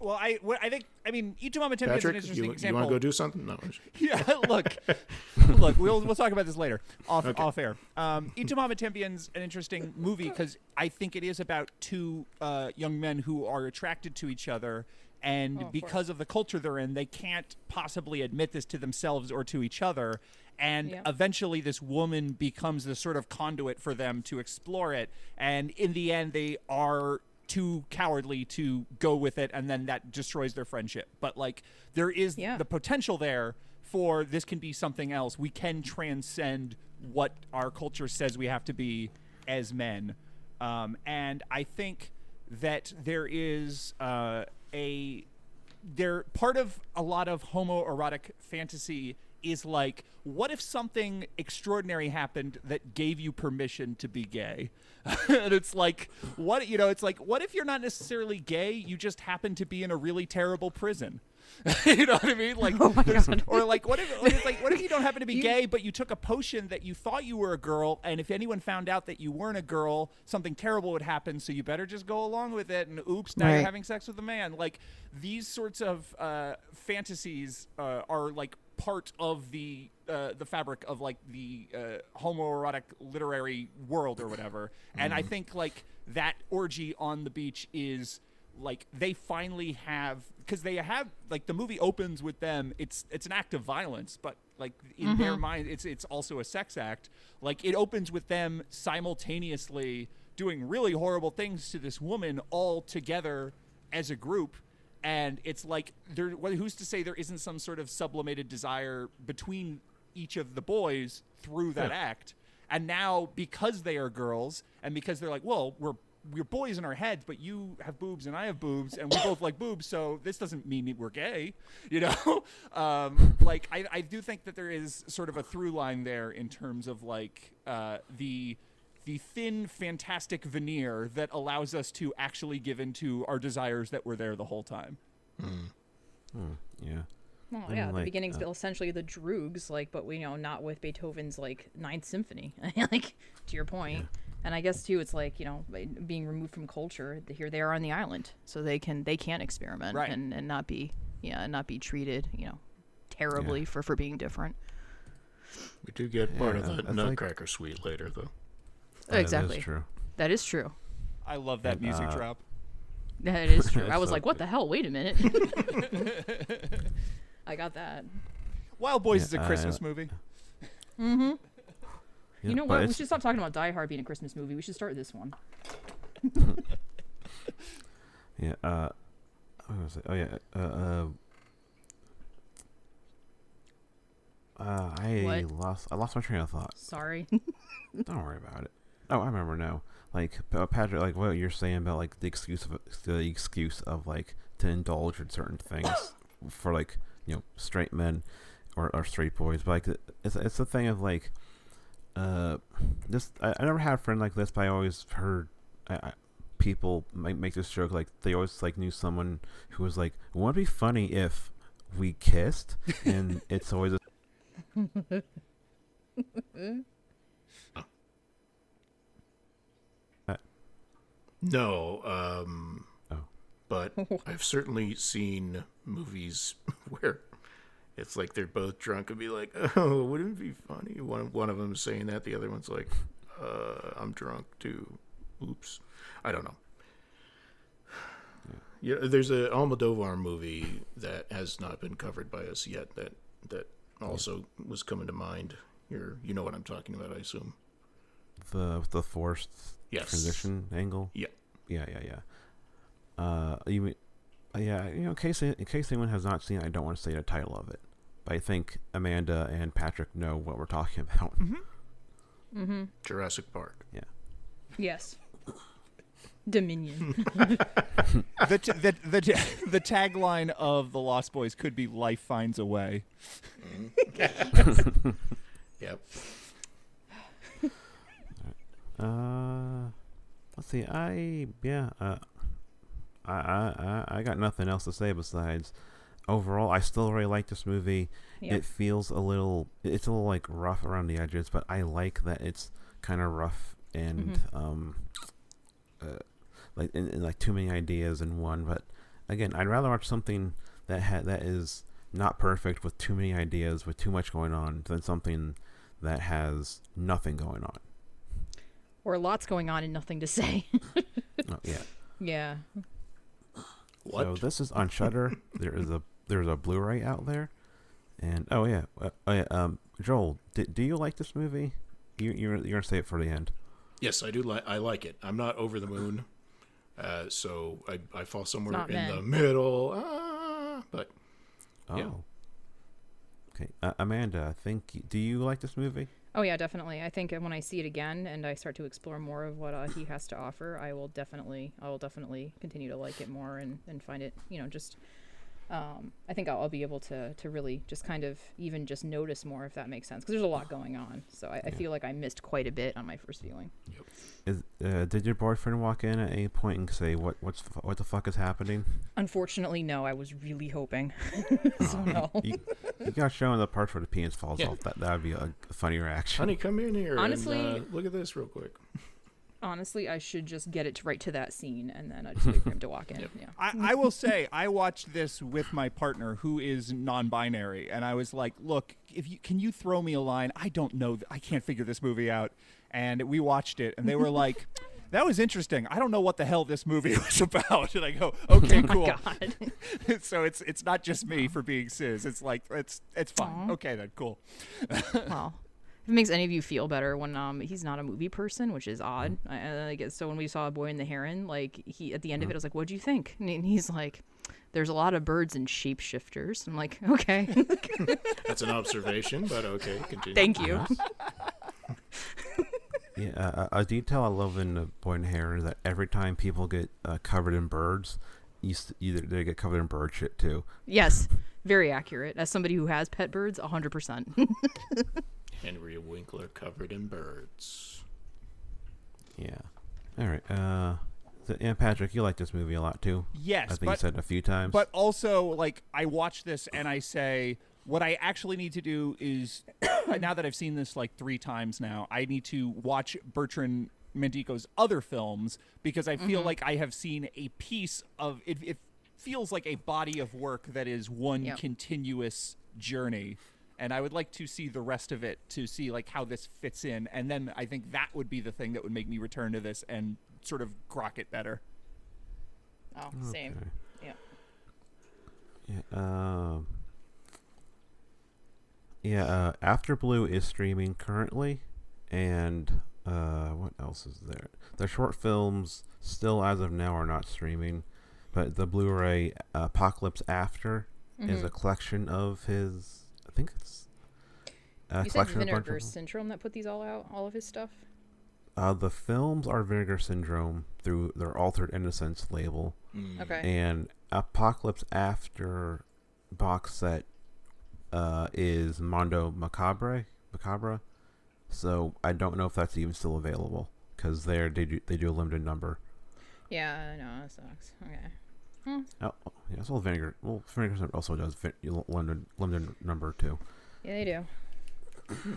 Well, I what I think I mean, Y Tu Mamá También is an Patrick, interesting you, you want to go do something? No. yeah, look, look, we'll we'll talk about this later off off air. Um, Y Tu Mamá También's an interesting movie because I think it is about two uh, young men who are attracted to each other, and of because of the culture they're in, they can't possibly admit this to themselves or to each other. And Yeah. eventually, this woman becomes the sort of conduit for them to explore it. And in the end, they are too cowardly to go with it, and then that destroys their friendship. But like, there is Yeah. the potential there for this can be something else. We can transcend what our culture says we have to be as men. Um, and I think that there is uh, a there part of a lot of homoerotic fantasy is like what if something extraordinary happened that gave you permission to be gay and it's like what you know it's like what if you're not necessarily gay you just happen to be in a really terrible prison you know what I mean? Like, there's- or like, what if, if, like, what if you don't happen to be gay, but you took a potion that you thought you were a girl, and if anyone found out that you weren't a girl, something terrible would happen. So you better just go along with it. And oops, now you're having sex with a man. Like these sorts of uh, fantasies uh, are like part of the uh, the fabric of like the uh, homoerotic literary world or whatever. And I think like that orgy on the beach is like they finally have because they have like the movie opens with them. It's it's an act of violence but like in their mind it's it's also a sex act. Like it opens with them simultaneously doing really horrible things to this woman all together as a group and it's like there who's to say there isn't some sort of sublimated desire between each of the boys through that act? And now because they are girls and because they're like well we're we're boys in our heads but you have boobs and i have boobs and we both like boobs so this doesn't mean we're gay you know? Um, like I, I do think that there is sort of a through line there in terms of like uh, the the thin fantastic veneer that allows us to actually give into our desires that were there the whole time Hmm, yeah. Well, And, yeah, the like, beginning's uh, essentially the Droogs, like, but we you know not with Beethoven's like Ninth Symphony, like to your point. And I guess too, it's like you know being removed from culture. Here they are on the island, so they can they can experiment Right. and, and not be yeah and not be treated you know terribly for for being different. We do get part Yeah, of the that's like- Nutcracker Suite later, though. That is exactly. true. That is true. I love that And, music uh, drop. That is true. I was so like, what good. the hell? Wait a minute. I got that. Wild Boys Yeah, is a uh, Christmas movie. you Yeah, you know what? We should stop talking about Die Hard being a Christmas movie. We should start this one. Yeah. Uh, was it? Oh yeah. Uh, uh, uh, I What? lost. I lost my train of thought. Sorry. Don't worry about it. Oh, I remember now. Like uh, Patrick, like what you're saying about like the excuse of the excuse of like to indulge in certain things for like you know straight men or, or straight boys. But like it's it's the thing of like uh this. I, I never had a friend like this, but I always heard I, I, people make make this joke like they always like knew someone who was like, "Wouldn't it be funny if we kissed?" and it's always a No, um, Oh. but I've certainly seen movies where it's like they're both drunk and be like, "Oh, wouldn't it be funny?" One one of them is saying that, the other one's like, uh, "I'm drunk too." Oops, I don't know. Yeah, there's a Almodovar movie that has not been covered by us yet. That that also was coming to mind. You're, you know what I'm talking about, I assume. the the forced Yes. transition angle. Yeah. Yeah, yeah, yeah. Uh, you mean, uh, yeah, you know, in case in case anyone has not seen, it, I don't want to say the title of it, but I think Amanda and Patrick know what we're talking about. Mm-hmm. Jurassic Park. Yeah. Yes. Dominion. the, t- the, the, t- the tagline of The Lost Boys could be Life Finds a Way. Yep. Uh, let's see. I yeah. Uh, I I I I got nothing else to say besides. Overall, I still really like this movie. Yeah. It feels a little, it's a little like rough around the edges, but I like that it's kind of rough and um, uh, like and, and like too many ideas in one. But again, I'd rather watch something that ha- that is not perfect with too many ideas with too much going on than something that has nothing going on. Or lots going on and nothing to say. Oh, yeah. yeah. What? So this is on Shudder. there is a there's a Blu-ray out there, and oh yeah, uh, oh yeah. Um, Joel, d- do you like this movie? You you're you're gonna say it for the end. Yes, I do like. I like it. I'm not over the moon, uh, so I I fall somewhere not in the men. middle. Ah, but Oh. Yeah. Okay, uh, Amanda, I think do you like this movie? Oh yeah, definitely. I think when I see it again and I start to explore more of what uh, he has to offer, I will definitely, I will definitely continue to like it more and, and find it, you know, just. Um, I think I'll, I'll be able to to really just kind of even just notice more if that makes sense because there's a lot going on. So I, I feel like I missed quite a bit on my first viewing. Is uh, did your boyfriend walk in at any point and say what what's the, what the fuck is happening? Unfortunately, no. I was really hoping. so no. You, you got shown the parts where the penis falls Yeah. off. That that would be a, funny reaction. honey, come in here. Honestly- and, uh, look at this real quick. Honestly, I should just get it to right to that scene and then I just wait for him to walk in. Yep. Yeah. I, I will say I watched this with my partner who is non-binary, and I was like, "Look, if you can you throw me a line? I don't know. th- I can't figure this movie out." And we watched it, and they were like, "That was interesting. I don't know what the hell this movie was about." And I go, "Okay, oh cool." God. so it's it's not just me for being cis. It's like it's it's fine. Aw. Okay, then cool. well, if it makes any of you feel better, when um he's not a movie person, which is odd. I, I I guess so. When we saw a Boy and the Heron, like he at the end of it, I was like, "What do you think?" And he's like, "There's a lot of birds and shapeshifters." I'm like, "Okay, That's an observation, but okay, continue. thank you." Yeah, uh, a a detail I love in the Boy and the Heron is that every time people get uh, covered in birds, you either they get covered in bird shit too. yes, very accurate. As somebody who has pet birds, 100. percent Henry Winkler covered in birds. Yeah. All right. Uh, so, yeah, Patrick, you like this movie a lot too. Yes, I think you said it a few times. But also, like, I watch this and I say, what I actually need to do is, now that I've seen this like three times now, I need to watch Bertrand Mandico's other films because I feel like I have seen a piece of it. It feels like a body of work that is one Yep. continuous journey. And I would like to see the rest of it to see like how this fits in, and then I think that would be the thing that would make me return to this and sort of grok it better. Oh, same. Okay. Yeah. Yeah. Um. Yeah. Uh, After Blue is streaming currently, and uh, what else is there? The short films still, as of now, are not streaming, but the Blu-ray Apocalypse After is Mm-hmm. a collection of his. I think it's. A You said collection of a bunch Vinegar of- Syndrome that put these all out, all of his stuff. Uh, the films are Vinegar Syndrome through their Altered Innocence label, Mm. Okay. and Apocalypse After box set uh, is Mondo Macabro. Macabro. So I don't know if that's even still available because they they do they do a limited number. Yeah, I know that sucks. Okay. Oh, oh, yeah, it's all Vinegar. Well, Vinegar also does vi- limited limited number too. Yeah, they do.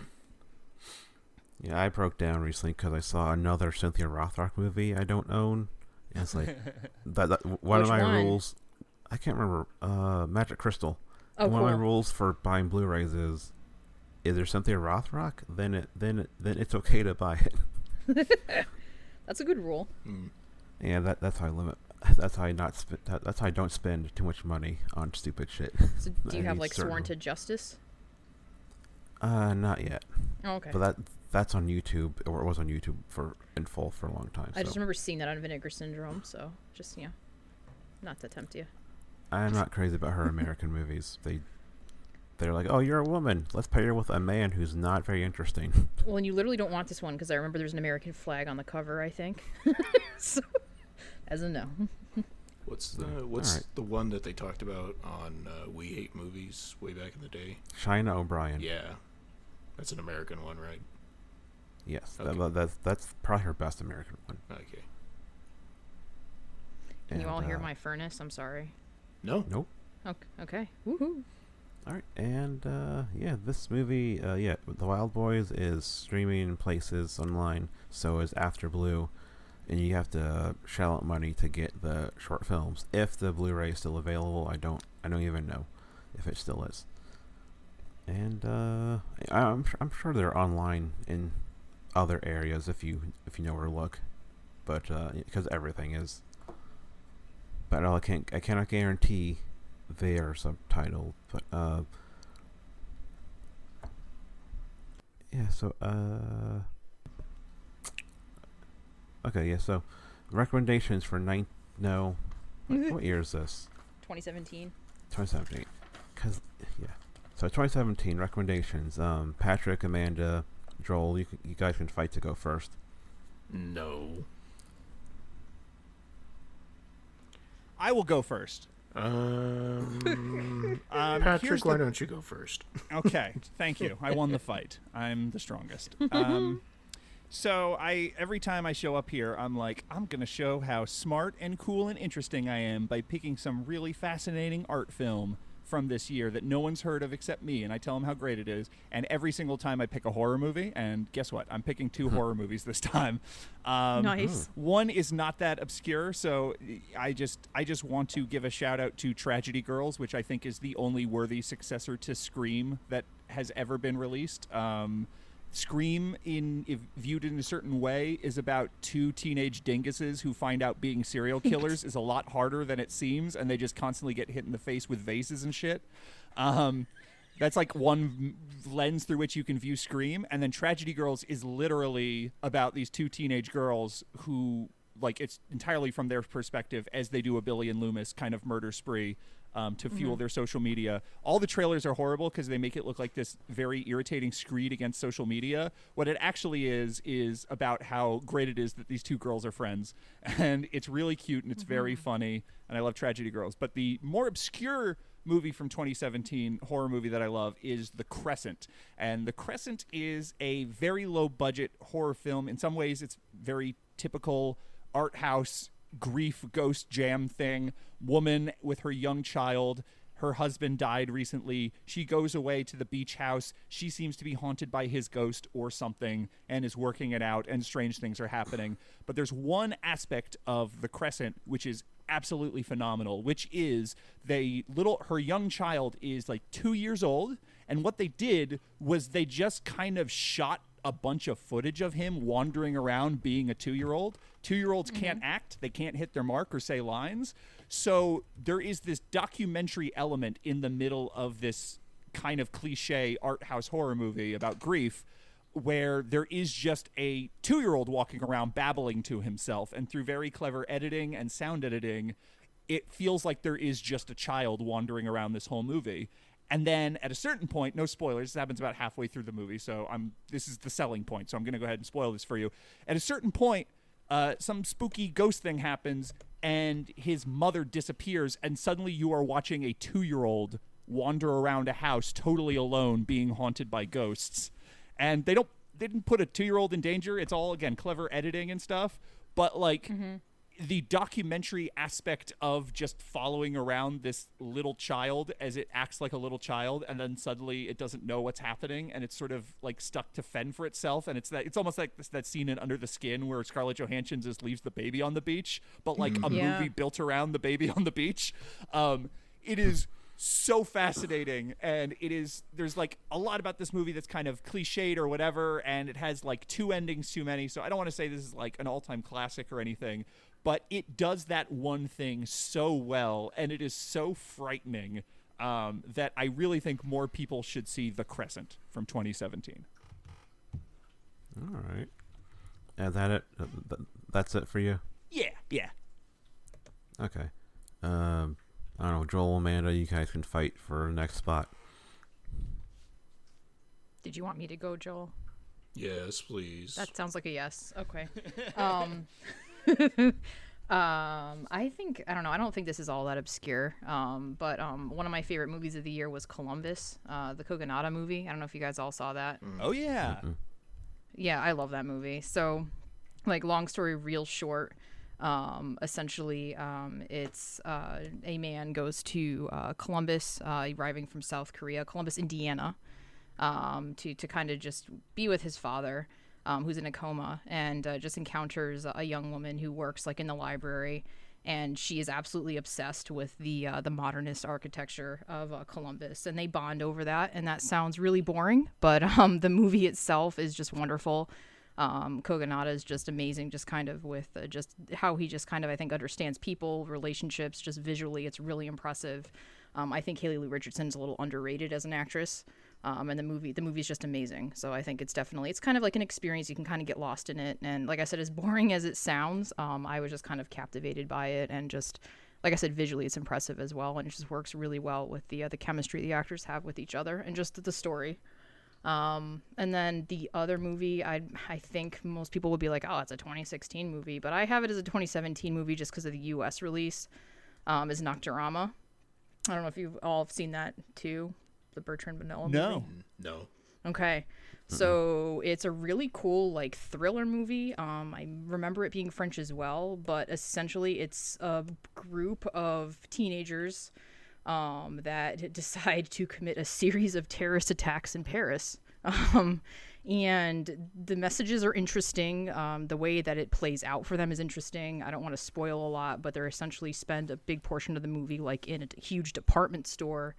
Yeah, I broke down recently because I saw another Cynthia Rothrock movie I don't own. And it's like that, that one Which of my one? rules. I can't remember. Uh, Magic Crystal. Oh, one of my rules for buying Blu-rays is, is there Cynthia Rothrock? Then it then it, then it's okay to buy it. That's a good rule. Mm. Yeah, that that's how I limit. That's how I not. That's how I don't spend too much money on stupid shit. So, do you have like sworn to justice? Uh, not yet. Oh, okay. But that that's on YouTube, or it was on YouTube for in full for a long time. I just remember seeing that on Vinegar Syndrome, so just you know, not to tempt you. I'm not crazy about her American movies. They they're like, oh, you're a woman. Let's pair her with a man who's not very interesting. Well, and you literally don't want this one because I remember there's an American flag on the cover. I think. so, as a no. What's the what's Alright. the one that they talked about on uh, We Hate Movies way back in the day? China O'Brien. Yeah, that's an American one, right? Yes, Okay. that, that's that's probably her best American one. Okay. Can you all And, hear uh, my furnace? I'm sorry. No. Nope. Okay. okay. Woohoo. All right, and uh, yeah, this movie, uh, yeah, The Wild Boys is streaming in places online. So is After Blue, and you have to shell out money to get the short films. If the Blu-ray is still available, I don't, I don't even know if it still is. And uh, I'm, I'm sure they're online in other areas if you if you know where to look, but because everything is. But I can't, I cannot guarantee they are subtitled, but uh yeah, so uh Okay, yeah, so recommendations for nine no what, what year is this? 2017. 2017. Cuz yeah. So 2017 recommendations um Patrick, Amanda, Joel, you can, you guys can fight to go first. No. I will go first. Um, Um, here's Patrick, the- why don't you go first? Okay, thank you. I won the fight. I'm the strongest. Um, so I every time I show up here, I'm like, I'm gonna show how smart and cool and interesting I am by picking some really fascinating art film from this year that no one's heard of except me, and I tell them how great it is. And every single time I pick a horror movie, and guess what? I'm picking two horror movies this time. Um, nice. one is not that obscure, so I just I just want to give a shout out to Tragedy Girls, which I think is the only worthy successor to Scream that has ever been released. Um, Scream, in if viewed in a certain way, is about two teenage dinguses who find out being serial killers is a lot harder than it seems, and they just constantly get hit in the face with vases and shit. Um, that's like one lens through which you can view Scream, and then Tragedy Girls is literally about these two teenage girls who, like, it's entirely from their perspective as they do a Billy and Loomis kind of murder spree um, to fuel their social media. All the trailers are horrible because they make it look like this very irritating screed against social media. What it actually is is about how great it is that these two girls are friends, and it's really cute and it's very funny, and I love Tragedy Girls. But the more obscure movie from 2017 horror movie that I love is The Crescent. And The Crescent is a very low budget horror film. In some ways it's very typical art house grief ghost jam thing. Woman with her young child her husband died recently. She goes away to the beach house. She seems to be haunted by his ghost or something and is working it out, and strange things are happening. But there's one aspect of the Crescent which is absolutely phenomenal, which is they little her young child is like two years old, and what they did was they just kind of shot a bunch of footage of him wandering around being a two year old. Two year olds mm-hmm. can't act, they can't hit their mark or say lines. So there is this documentary element in the middle of this kind of cliche art house horror movie about grief where there is just a two year old walking around babbling to himself. And through very clever editing and sound editing, it feels like there is just a child wandering around this whole movie. And then at a certain point, no spoilers, this happens about halfway through the movie, so I'm this is the selling point, so I'm gonna go ahead and spoil this for you. At a certain point, uh, some spooky ghost thing happens and his mother disappears, and suddenly you are watching a two year old wander around a house totally alone being haunted by ghosts. And they don't they didn't put a two year old in danger. It's all again clever editing and stuff. But like the documentary aspect of just following around this little child as it acts like a little child and then suddenly it doesn't know what's happening and it's sort of like stuck to fend for itself and it's that it's almost like this, that scene in Under the Skin where Scarlett Johansson just leaves the baby on the beach but like a Yeah. movie built around the baby on the beach um it is so fascinating and it is there's like a lot about this movie that's kind of cliched or whatever and it has like two endings too many so i don't want to say this is like an all-time classic or anything but it does that one thing so well and it is so frightening um, that i really think more people should see the crescent from 2017 All right. Is that it? Th- That's it for you? yeah yeah Okay. Um, I don't know, Joel, Amanda, you guys can fight for the next spot. Did you want me to go, Joel? Yes, please. That sounds like a yes. Okay. um, um, I think I don't know. I don't think this is all that obscure. Um, but um, one of my favorite movies of the year was Columbus, uh, the Kogonada movie. I don't know if you guys all saw that. oh yeah Yeah, I love that movie. So, like, long story real short. Um, essentially, um, it's uh, a man goes to uh, Columbus, uh, arriving from South Korea, Columbus, Indiana, um, to to kind of just be with his father, um, who's in a coma, and uh, just encounters a young woman who works like in the library, and she is absolutely obsessed with the uh, the modernist architecture of uh, Columbus, and they bond over that. And that sounds really boring, but um, the movie itself is just wonderful. Um, Kogonada is just amazing, just kind of with uh, just how he just kind of I think understands people, relationships, just visually, it's really impressive. Um, I think Haley Lu Richardson's a little underrated as an actress. Um, and the movie, the movie's just amazing. So I think it's definitely, it's kind of like an experience. You can kind of get lost in it. And like I said, as boring as it sounds, um, I was just kind of captivated by it. And just, like I said, visually, it's impressive as well. And it just works really well with the uh, the chemistry the actors have with each other and just the story. Um, and then the other movie, I I think most people would be like, oh, it's a 2016 movie, but I have it as a 2017 movie just because of the U.S. release. Um, is Nocturama. I don't know if you've all seen that too, the Bertrand Bonello movie. no no. Okay. So it's a really cool like thriller movie. Um, I remember it being French as well, but essentially it's a group of teenagers um, that decide to commit a series of terrorist attacks in Paris. Um, and the messages are interesting. Um, the way that it plays out for them is interesting. I don't want to spoil a lot, but they're essentially spend a big portion of the movie like in a huge department store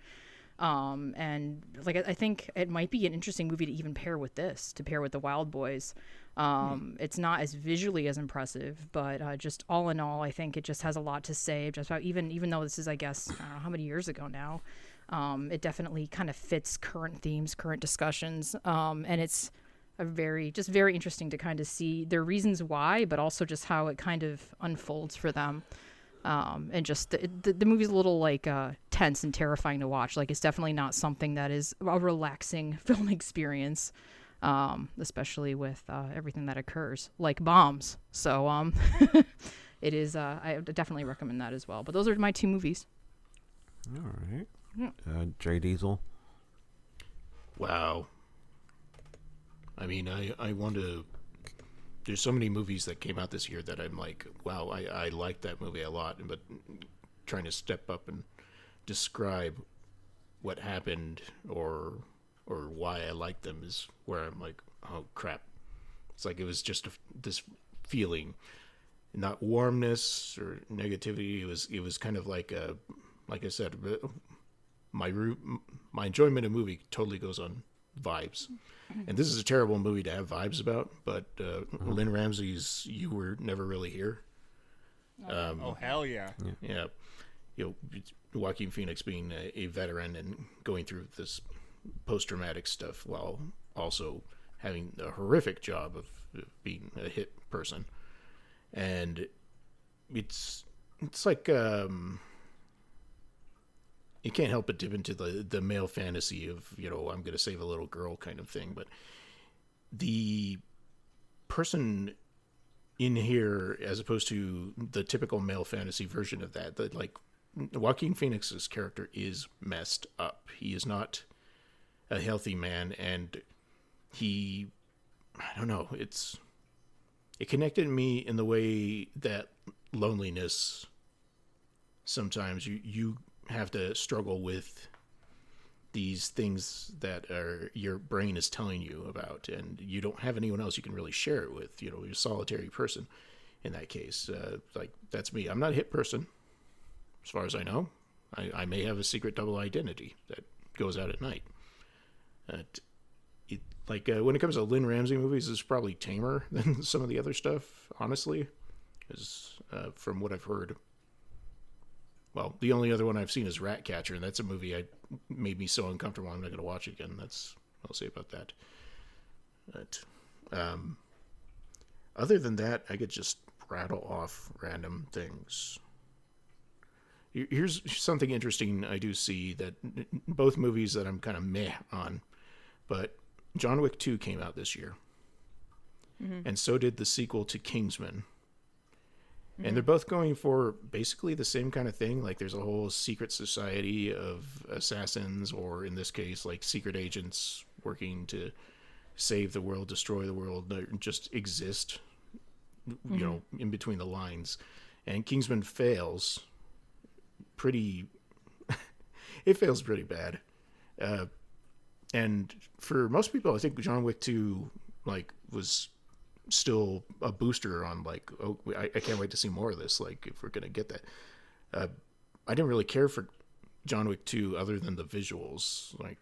um, and like I I think it might be an interesting movie to even pair with this, to pair with the Wild Boys. Um, It's not as visually as impressive, but uh, just all in all, I think it just has a lot to say. Just about even even though this is, I guess, I don't know how many years ago now. Um, it definitely kind of fits current themes, current discussions, um, and it's a very just very interesting to kind of see their reasons why, but also just how it kind of unfolds for them um, and just the, the, the movie's a little like uh, tense and terrifying to watch. Like it's definitely not something that is a relaxing film experience, um, especially with uh, everything that occurs, like bombs. So um, it is. Uh, I definitely recommend that as well. But those are my two movies. All right. Uh, J-Diesel. Wow. I mean, I I want to. There's so many movies that came out this year that I'm like, wow, I I like that movie a lot, but trying to step up and describe what happened or or why I like them is where I'm like, oh crap. It's like it was just a, this feeling. not warmness or negativity. It was it was kind of like a like I said, my my enjoyment of movie totally goes on vibes. And this is a terrible movie to have vibes about, but uh, Lynne Ramsay's "You Were Never Really Here." Um, Oh hell yeah! yeah, you know, Joaquin Phoenix being a, a veteran and going through this post-traumatic stuff while also having a horrific job of of being a hit person, and it's it's like um, you can't help but dip into the the male fantasy of you know I'm going to save a little girl kind of thing, but the person in here as opposed to the typical male fantasy version of that that like Joaquin Phoenix's character is messed up. He is not a healthy man and he I don't know, it's it connected me in the way that loneliness sometimes you you have to struggle with these things that are your brain is telling you about and you don't have anyone else you can really share it with you know you're a solitary person in that case. Uh, like that's me. I'm not a hit person as far as i know. I, I may have a secret double identity that goes out at night. But it, like uh, when it comes to Lynne Ramsay movies it's probably tamer than some of the other stuff honestly is uh, from what i've heard well, the only other one I've seen is Ratcatcher, and that's a movie I made me so uncomfortable. I'm not going to watch it again. That's I'll say about that. But um, other than that, I could just rattle off random things. Here's something interesting I do see that both movies that I'm kind of meh on, but John Wick 2 came out this year. And so did the sequel to Kingsman and they're both going for basically the same kind of thing. Like there's a whole secret society of assassins or in this case like secret agents working to save the world destroy the world. Just exist you know in between the lines. And kingsman fails pretty it fails pretty bad. Uh, and for most people i think john wick 2 like was still a booster on like oh I, I can't wait to see more of this like if we're gonna get that. Uh, i didn't really care for john wick 2 other than the visuals like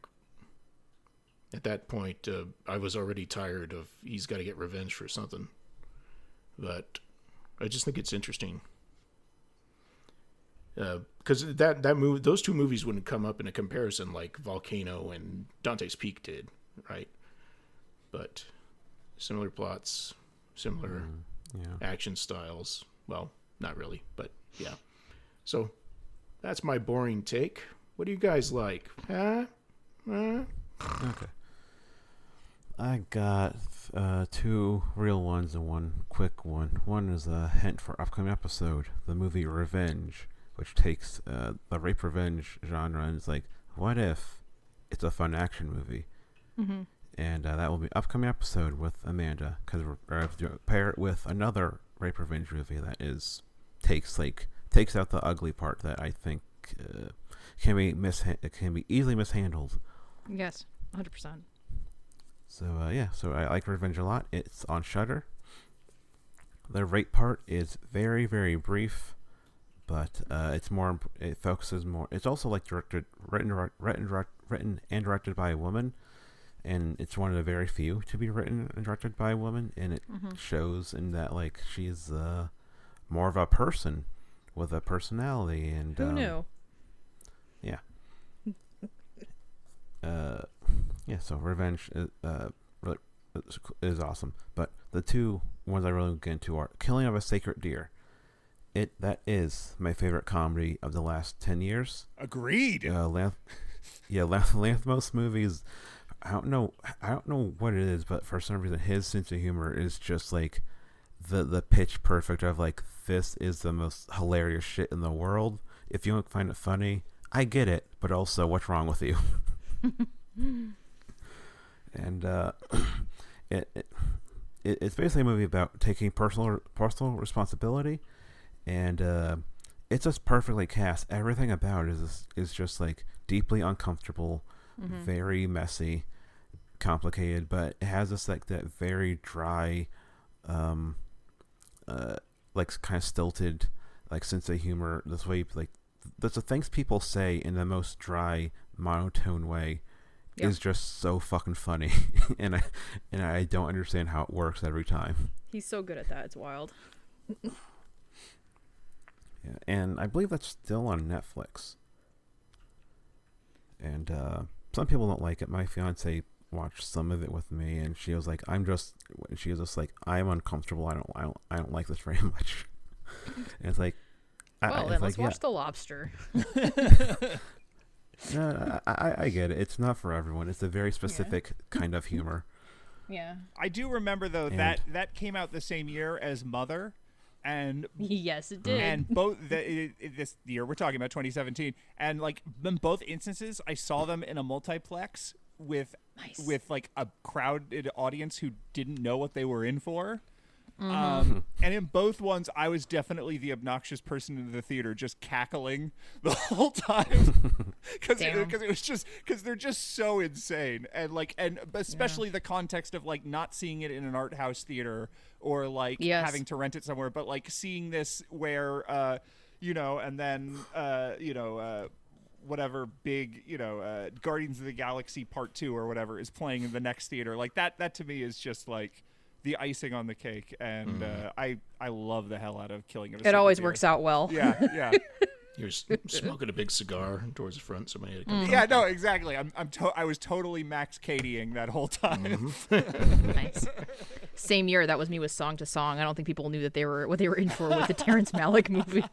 at that point uh, i was already tired of he's got to get revenge for something. But i just think it's interesting. Because that that movie those two movies wouldn't come up in a comparison like volcano and dante's peak did right? But similar plots, similar Yeah. action styles. Well, not really, but yeah. So that's my boring take. What do you guys like? Huh? Huh? Okay. I got uh, two real ones and one quick one. One is a hint for upcoming episode, the movie Revenge, which takes uh, the rape revenge genre and is like, what if it's a fun action movie? Mm-hmm. And uh, that will be upcoming episode with Amanda because we're have to pair it with another rape revenge movie that is takes like takes out the ugly part that I think uh, can be it can be easily mishandled. Yes, 100%. So uh, yeah, so I like Revenge a lot. It's on Shudder. The rape part is very very brief, but uh, it's more. It focuses more. It's also like directed, written, direct- written, direct- written and directed by a woman, and it's one of the very few to be written and directed by a woman, and it shows in that like she's uh, more of a person with a personality and Who um, knew? yeah. uh, yeah. So revenge is, uh, is, is awesome, but the two ones I really get into are Killing of a Sacred Deer. It that is my favorite comedy of the last ten years. Agreed. Uh, Lanth- yeah, Lanth- Lanthimos movies. I don't know. I don't know what it is, but for some reason, his sense of humor is just like the the pitch perfect of like this is the most hilarious shit in the world. If you don't find it funny, I get it, but also what's wrong with you? and uh, it, it it it's basically a movie about taking personal personal responsibility, and uh, it's just perfectly cast. Everything about it is is just like deeply uncomfortable, very messy, complicated, but it has this like that very dry, um, uh, like kind of stilted, like sense of humor. This way, like the, the things people say in the most dry, monotone way Yeah. is just so fucking funny, and I and I don't understand how it works every time. He's so good at that. It's wild. Yeah, and I believe that's still on Netflix. And uh, some people don't like it. My fiance watched some of it with me, and she was like, "I'm just," she was just like, "I'm uncomfortable. I don't, I don't, I don't like this very much." and it's like, Well, it's then like, let's watch The Lobster. no, I, I, I get it. It's not for everyone. It's a very specific kind of humor. Yeah. I do remember though And- that that came out the same year as Mother, and Yes, it did. and both the, it, it- this year we're talking about 2017, and like in both instances, I saw them in a multiplex with Nice. with like a crowded audience who didn't know what they were in for. Mm-hmm. Um, and in both ones, I was definitely the obnoxious person in the theater, just cackling the whole time because because it was just because they're just so insane and like and especially the context of like not seeing it in an art house theater or like Yes. having to rent it somewhere, but like seeing this where uh, you know, and then uh, you know. Uh, whatever big you know uh, guardians of the galaxy part two or whatever is playing in the next theater like that that to me is just like the icing on the cake and uh, i i love the hell out of killing of a it always Deer. works out well. yeah yeah You're smoking a big cigar towards the front. Somebody had to Mm. yeah no exactly i'm i'm to- i was totally max Cadying that whole time nice. Same year, that was me with Song to Song. I don't think people knew that they were what they were in for with the Terrence Malick movie.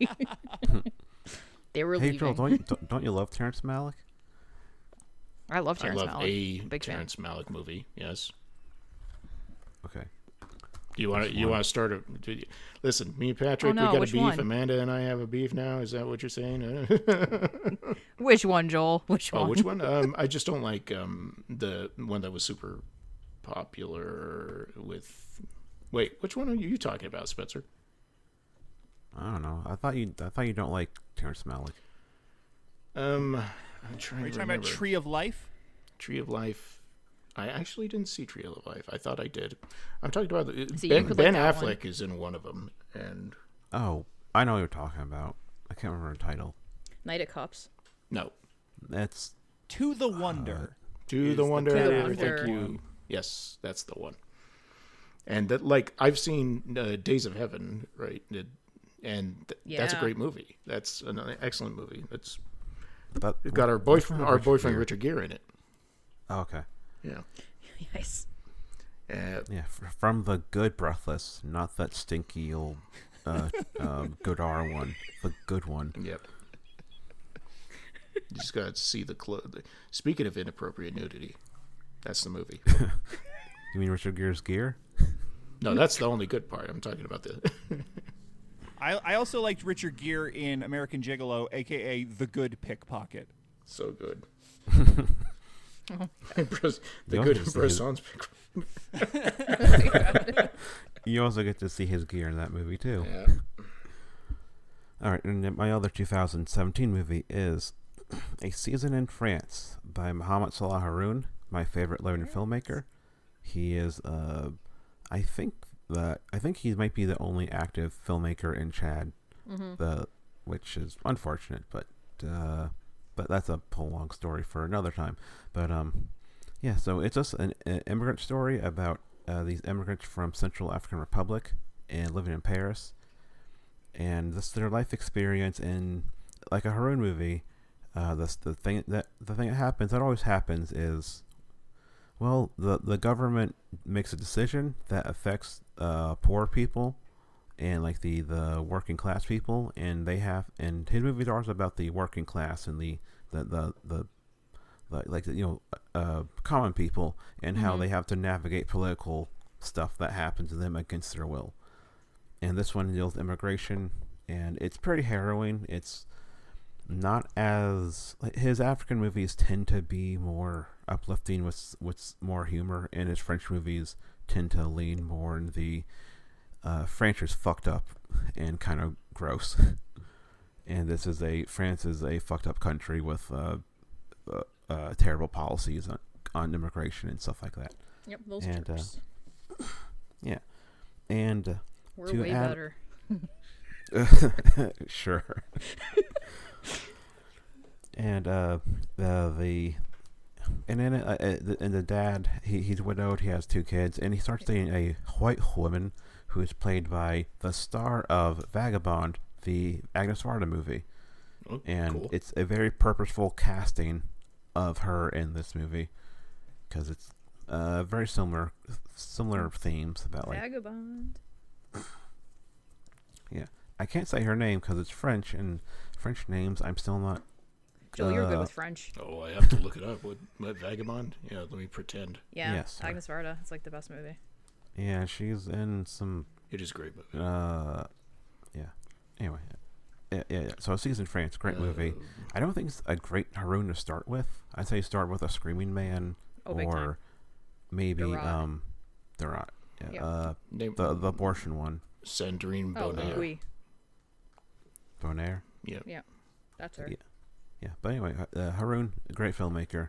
they were Hey, leaving. Joel, don't you, don't, don't you love Terrence Malick? I love Terrence I love Malick. a Big fan. Terrence Malick movie. Yes. Okay. Do you want to? You want to start a? do you- listen, me and Patrick, Oh, no, we got a beef. one? Amanda and I have a beef now. Is that what you're saying? Which one, Joel? Which oh, one? which one? Um, I just don't like um the one that was super popular with. Wait, which one are you talking about, Spencer? I don't know. I thought you I thought you don't like Terrence Malick. Um, I'm trying are you to talking remember. about tree of life Tree of Life. I actually didn't see Tree of Life. I thought I did. I'm talking about the, See, Ben, ben that one. Affleck is in one of them, and Oh, I know what you're talking about. I can't remember the title. Night at Cops. no, That's to the wonder To Is the the Wonder. Thank you. Yes, that's the one. And that, like, I've seen uh, Days of Heaven, right? It- and th- that's a great movie. That's an excellent movie. It's that, it's got our boyfriend, our Richard boyfriend Richard Gere in it. Oh, okay. Yeah. Nice. Uh, Yeah, from the good Breathless, not that stinky old uh, um, Godard one. The good one. yep. You just got to see the clo Speaking of inappropriate nudity, that's the movie. You mean Richard Gere's gear? No, that's the only good part. I'm talking about the. I, I also liked richard gere in american gigolo aka the good pickpocket so good. Bruce- the You good also see Bresson's You also get to see his gear in that movie too. Yeah. All right, and my other 2017 movie is A Season in France by Mohamed Salah Haroun, my favorite Lebanese filmmaker. He is, uh, I think that I think he might be the only active filmmaker in Chad, the which is unfortunate, but uh, but that's a whole long story for another time. But um, yeah, so it's just an, an immigrant story about uh, these immigrants from Central African Republic and living in Paris and this their life experience in like a Haroun movie. Uh, this the thing that the thing that happens that always happens is, well, the the government makes a decision that affects uh, poor people, and like the the working class people, and they have and his movies are about the working class and the the the, the like, you know uh, common people and how Mhm. they have to navigate political stuff that happens to them against their will and this one deals with immigration and it's pretty harrowing it's not as like his african movies tend to be more uplifting with with more humor and his french movies tend to lean more in the uh, french is fucked up and kind of gross and this is a france is a fucked up country with uh, uh, uh, terrible policies on, on immigration and stuff like that Yep, those And, uh, Turks. and uh, We're to way add- better. sure. and uh, the the and then uh, uh, the, and the dad he, he's widowed. He has two kids, and he starts dating a white woman who is played by the star of Vagabond, the Agnes Varda movie, Oh, and cool. it's a very purposeful casting of her in this movie because it's uh, very similar similar themes about like Vagabond. Yeah, I can't say her name because it's French and French names I'm still not Joe, you're good Uh, with French. Oh, I have to look it up. What, what Vagabond? Yeah, let me pretend. Yeah, yes. Agnes Varda. It's like the best movie. Yeah, she's in some. It is a great movie. Uh, yeah. Anyway, yeah, yeah. yeah. So, Season France, great movie. Uh, I don't think it's a great Haroun to start with. I'd say start with a Screaming Man Oh, or maybe The Rot. um, the Rot. Yeah. Yeah. Uh, name the the abortion one, Sandrine Oh, Bonnaire. oui. Bonnaire. Yeah. Yeah, that's her. Yeah. Yeah, but anyway, uh, Haroun, a great filmmaker.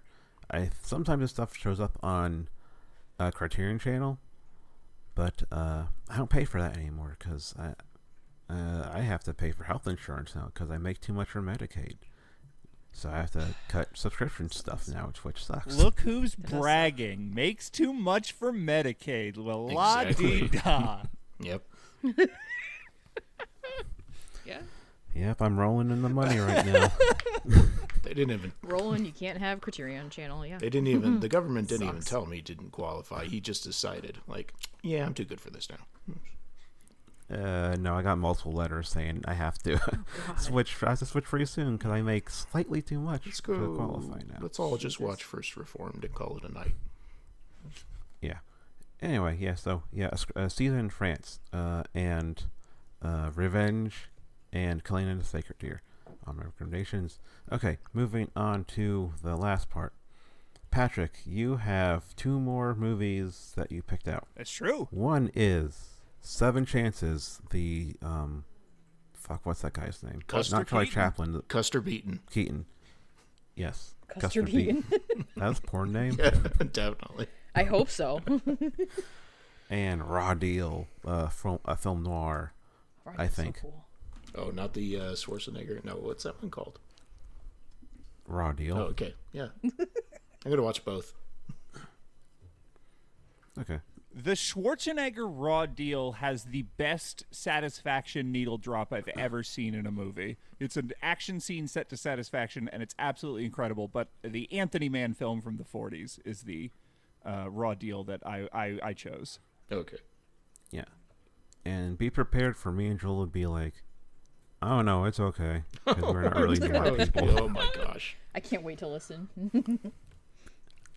I sometimes his stuff shows up on uh, Criterion Channel, but uh, I don't pay for that anymore because I uh, I have to pay for health insurance now because I make too much for Medicaid. So I have to cut subscription stuff now, which, which sucks. Look who's does suck. bragging. Makes too much for Medicaid. Well, la Exactly. dee da. Yep. Yeah. Yep, I'm rolling in the money right now. They didn't even. Roland, you can't have Criterion Channel. Yeah. They didn't even. The government didn't even Sucks. tell me he didn't qualify. He just decided, like, yeah, I'm too good for this now. Uh, no, I got multiple letters saying I have to God. switch. I have to switch pretty soon because I make slightly too much Let's to qualify now. Let's all just watch First Reformed and call it a night. Yeah. Anyway, yeah. So yeah, a, a season in France, uh, and uh, Revenge, and Killing and the Sacred Deer on my recommendations. Okay, moving on to the last part. Patrick, you have two more movies that you picked out. That's true. One is Seven Chances. The um, fuck, what's that guy's name? Custer Not Charlie Keaton? Chaplin. the- Custer Beaton. Keaton. Yes. Custer Beaton. That's a porn name. Yeah, definitely. I hope so. and Raw Deal, uh, from a film noir. Right, I that's so think. cool. Oh, not the uh, Schwarzenegger. No, what's that one called? Raw Deal. Oh, okay. Yeah. I'm gonna watch both. Okay. The Schwarzenegger Raw deal has the best satisfaction needle drop I've ever seen in a movie. It's an action scene set to satisfaction, and it's absolutely incredible. But the Anthony Mann film from the 40s is the uh, Raw deal that I, I, I chose. Okay. Yeah. And be prepared for me and Joel to be like, oh no, it's okay. Because we're not really noir Oh, people. oh my gosh. I can't wait to listen.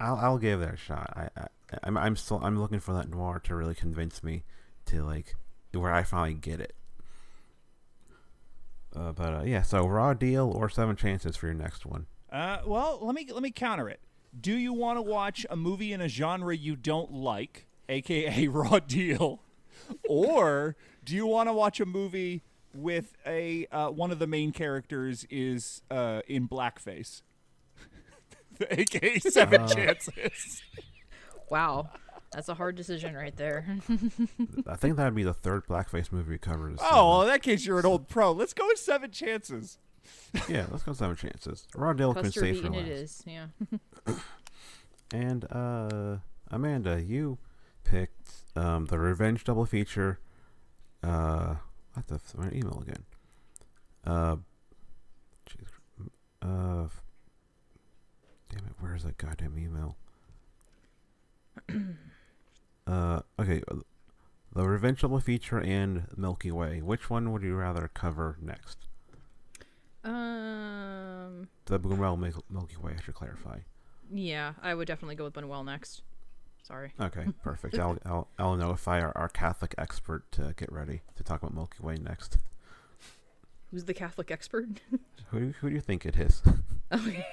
I'll, I'll give that a shot. I, I, I'm, I'm still, I'm looking for that noir to really convince me to like, where I finally get it. Uh, but uh, yeah, so Raw Deal or Seven Chances for your next one. Uh, well, let me let me counter it. Do you want to watch a movie in a genre you don't like, aka Raw Deal, or do you want to watch a movie with a uh, one of the main characters is uh, in blackface, the aka Seven Uh. Chances? wow. That's a hard decision right there. I think that'd be the third blackface movie we covered. this Oh, well, in that case, you're an old pro. Let's go with Seven Chances. yeah, let's go Seven Chances. Raw Deal can Custer save for Beaton last. it is. Yeah. And uh Amanda, you picked um the Revenge double feature. Uh what the f- my email again? Uh jeez. Uh Damn it, where's that goddamn email? uh okay, uh, the Revenge double feature and Milky Way. Which one would you rather cover next? Um. The Buñuel Mil- Milky Way, I should clarify. Yeah, I would definitely go with Buñuel next. Sorry. Okay, perfect. I'll, I'll I'll notify our, our Catholic expert to get ready to talk about Milky Way next. Who's the Catholic expert? Who do, who do you think it is? okay.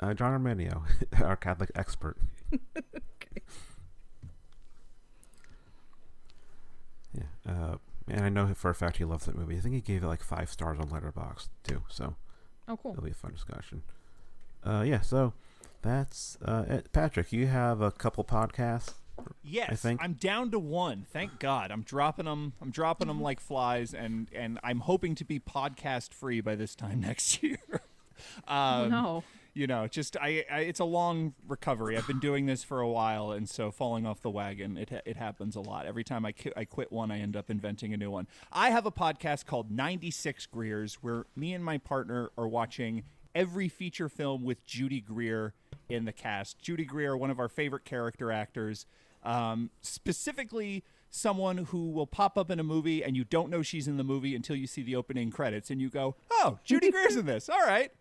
Uh, John Armenio, our Catholic expert. okay. Yeah, uh, and I know for a fact he loves that movie. I think he gave it like five stars on Letterboxd too. So Oh, cool. it'll be a fun discussion. Uh, yeah. So that's uh, it. Patrick. You have a couple podcasts Yes, I think. I'm down to one. Thank God. I'm dropping them. I'm dropping them like flies, and and I'm hoping to be podcast free by this time next year. um, no. You know, just I, I. It's a long recovery. I've been doing this for a while, and so falling off the wagon, it it happens a lot. Every time I qui- I quit one, I end up inventing a new one. I have a podcast called 96 Greers, where me and my partner are watching every feature film with Judy Greer in the cast. Judy Greer, one of our favorite character actors, um, specifically someone who will pop up in a movie and you don't know she's in the movie until you see the opening credits and you go, "Oh, Judy Greer's in this. All right."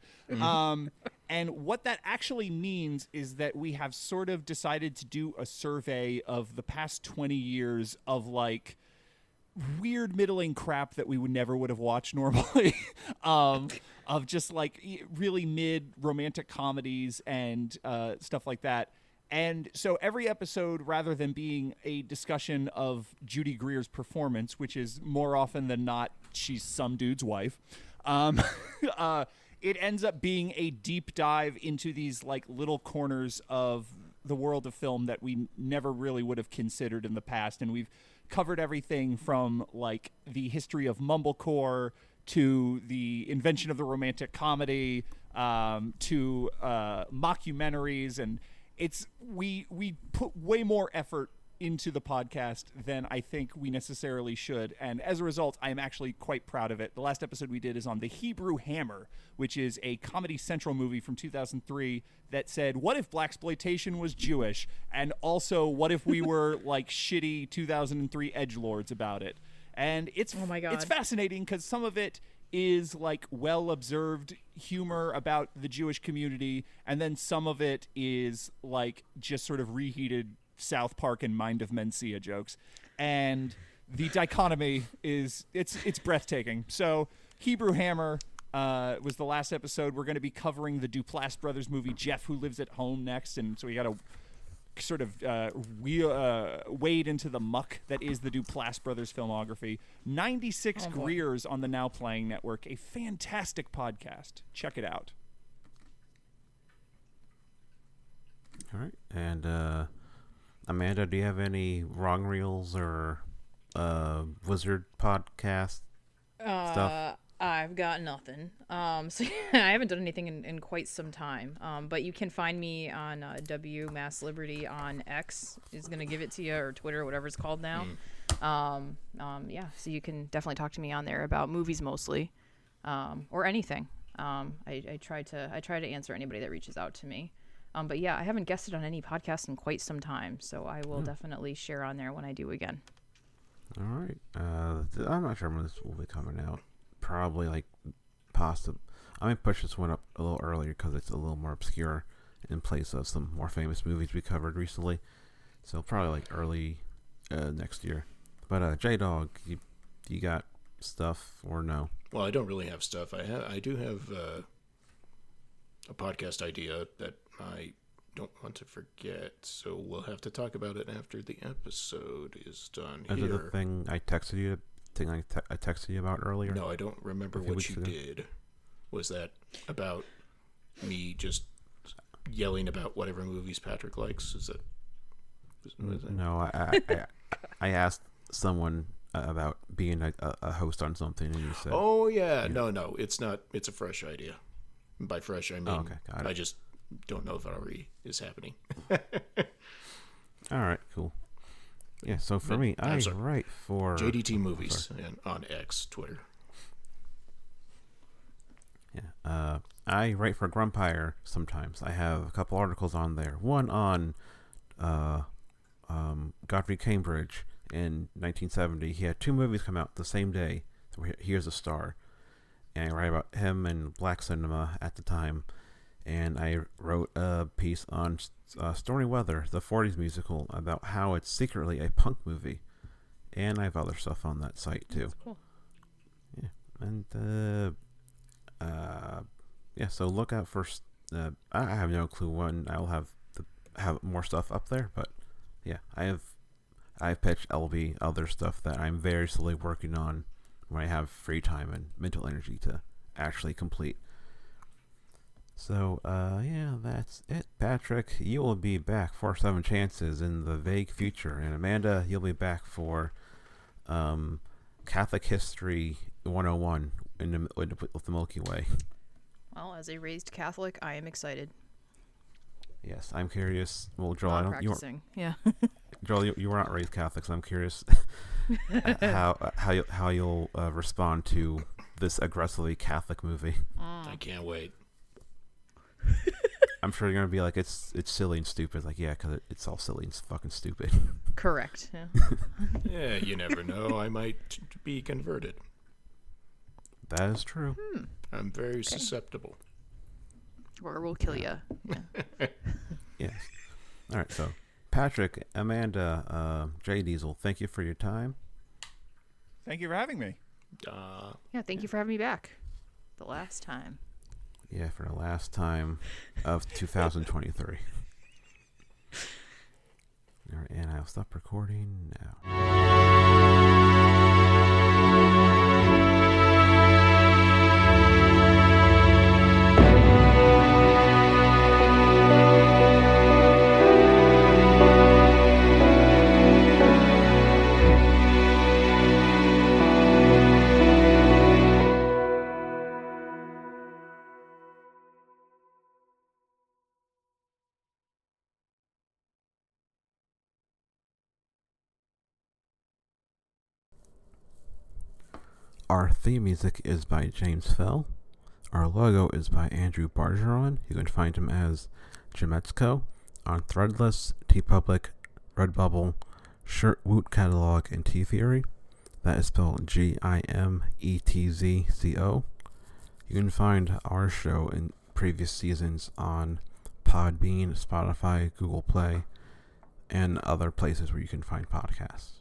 Um, and what that actually means is that we have sort of decided to do a survey of the past 20 years of like weird middling crap that we would never would have watched normally um, of just like really mid romantic comedies and uh, stuff like that. And so every episode rather than being a discussion of judy greer's performance which is more often than not she's some dude's wife um, uh, it ends up being a deep dive into these like little corners of the world of film that we never really would have considered in the past. And we've covered everything from like the history of mumblecore to the invention of the romantic comedy um, to uh, mockumentaries and it's we we put way more effort into the podcast than I think we necessarily should. And as a result, I am actually quite proud of it. The last episode we did is on The Hebrew Hammer, which is a Comedy Central movie from 2003 that said, What if Blaxploitation was Jewish? And also, what if we were like shitty 2003 edge lords about it? And it's Oh my God. it's fascinating because some of it is like well observed humor about the Jewish community, and then some of it is like just sort of reheated South Park and Mind of Mencia jokes. And the dichotomy is it's it's breathtaking. So Hebrew Hammer uh, was the last episode. We're going to be covering the Duplass brothers movie Jeff Who Lives at Home next, and so we got to sort of uh, we, uh, wade into the muck that is the Duplass brothers filmography. 96 Oh. Greers on the Now Playing Network, a fantastic podcast. Check it out. All right. And uh, Amanda, do you have any wrong reels or uh, wizard podcast stuff? Uh, I've got nothing. Um, so I haven't done anything in, in quite some time. Um, but you can find me on uh, W Mass Liberty on X. Is gonna give it to you or Twitter, or whatever it's called now. Um, um, yeah. So you can definitely talk to me on there about movies mostly, um, or anything. Um, I, I try to I try to answer anybody that reaches out to me. Um, but yeah, I haven't guested on any podcast in quite some time, so I will definitely share on there when I do again. All right. Uh, th- I'm not sure when this will be coming out. Probably like possible. I might push this one up a little earlier because it's a little more obscure in place of some more famous movies we covered recently. So probably like early uh, next year. But uh, J Dog, you you got stuff or no? Well, I don't really have stuff. I have. I do have uh, a podcast idea that I don't want to forget. So we'll have to talk about it after the episode is done Is it the thing I texted you? Thing I, te- I texted you about earlier? No, I don't remember what you ago. did. Was that about me just yelling about whatever movies Patrick likes? Is that? was No, I I, I, asked someone about being a, a- host on something, and you said, Oh yeah, no, no, it's not. It's a fresh idea. By fresh, I mean Oh, okay, got it. I just don't know if it already is happening. "All right, cool." Yeah. So for me, I'm I sorry. write for JDT movies and on X Twitter. Yeah. Uh, I write for Grumpire sometimes. I have a couple articles on there. One on uh, um, Godfrey Cambridge in 1970. He had two movies come out the same day. He- here's a star, and I write about him and black cinema at the time. And I wrote a piece on uh, Stormy Weather, the 40s musical, about how it's secretly a punk movie. And I have other stuff on that site too. That's cool. And uh, uh, yeah. So look out for. Uh, I I have no clue when I'll have the have more stuff up there, but yeah, I have. I've pitched LB other stuff that I'm very slowly working on when I have free time and mental energy to actually complete. So, uh, yeah, that's it. Patrick, you will be back for Seven Chances in the vague future. And Amanda, you'll be back for um, Catholic History 101 in the, with the- Milky Way. Well, as a raised Catholic, I am excited. Yes, I'm curious. Well, Joel, I Not don't, you, weren't- practicing. Yeah. Joel, you, you were not raised Catholic, so I'm curious how uh, how you, how you'll uh, respond to this aggressively Catholic movie. I can't wait. I'm sure you're gonna be like, it's it's silly and stupid. Like, yeah, because it, it's all silly and fucking stupid. Correct. Yeah. Yeah, you never know. I might be converted. that is true. I'm very susceptible. or we'll kill you. Yes. All right. So, Patrick, Amanda, uh, J-Diesel, thank you for your time. Thank you for having me. Uh, Yeah. Thank you for having me back. The last time. Yeah, for the last time of 2023. All right, and I'll stop recording now. Our theme music is by James Fell. Our logo is by Andrew Bargeron. You can find him as Gimetzco on Threadless, TeePublic, Redbubble, Shirt Woot Catalog, and T Theory. That is spelled G I M E T Z C O. You can find our show in previous seasons on Podbean, Spotify, Google Play, and other places where you can find podcasts.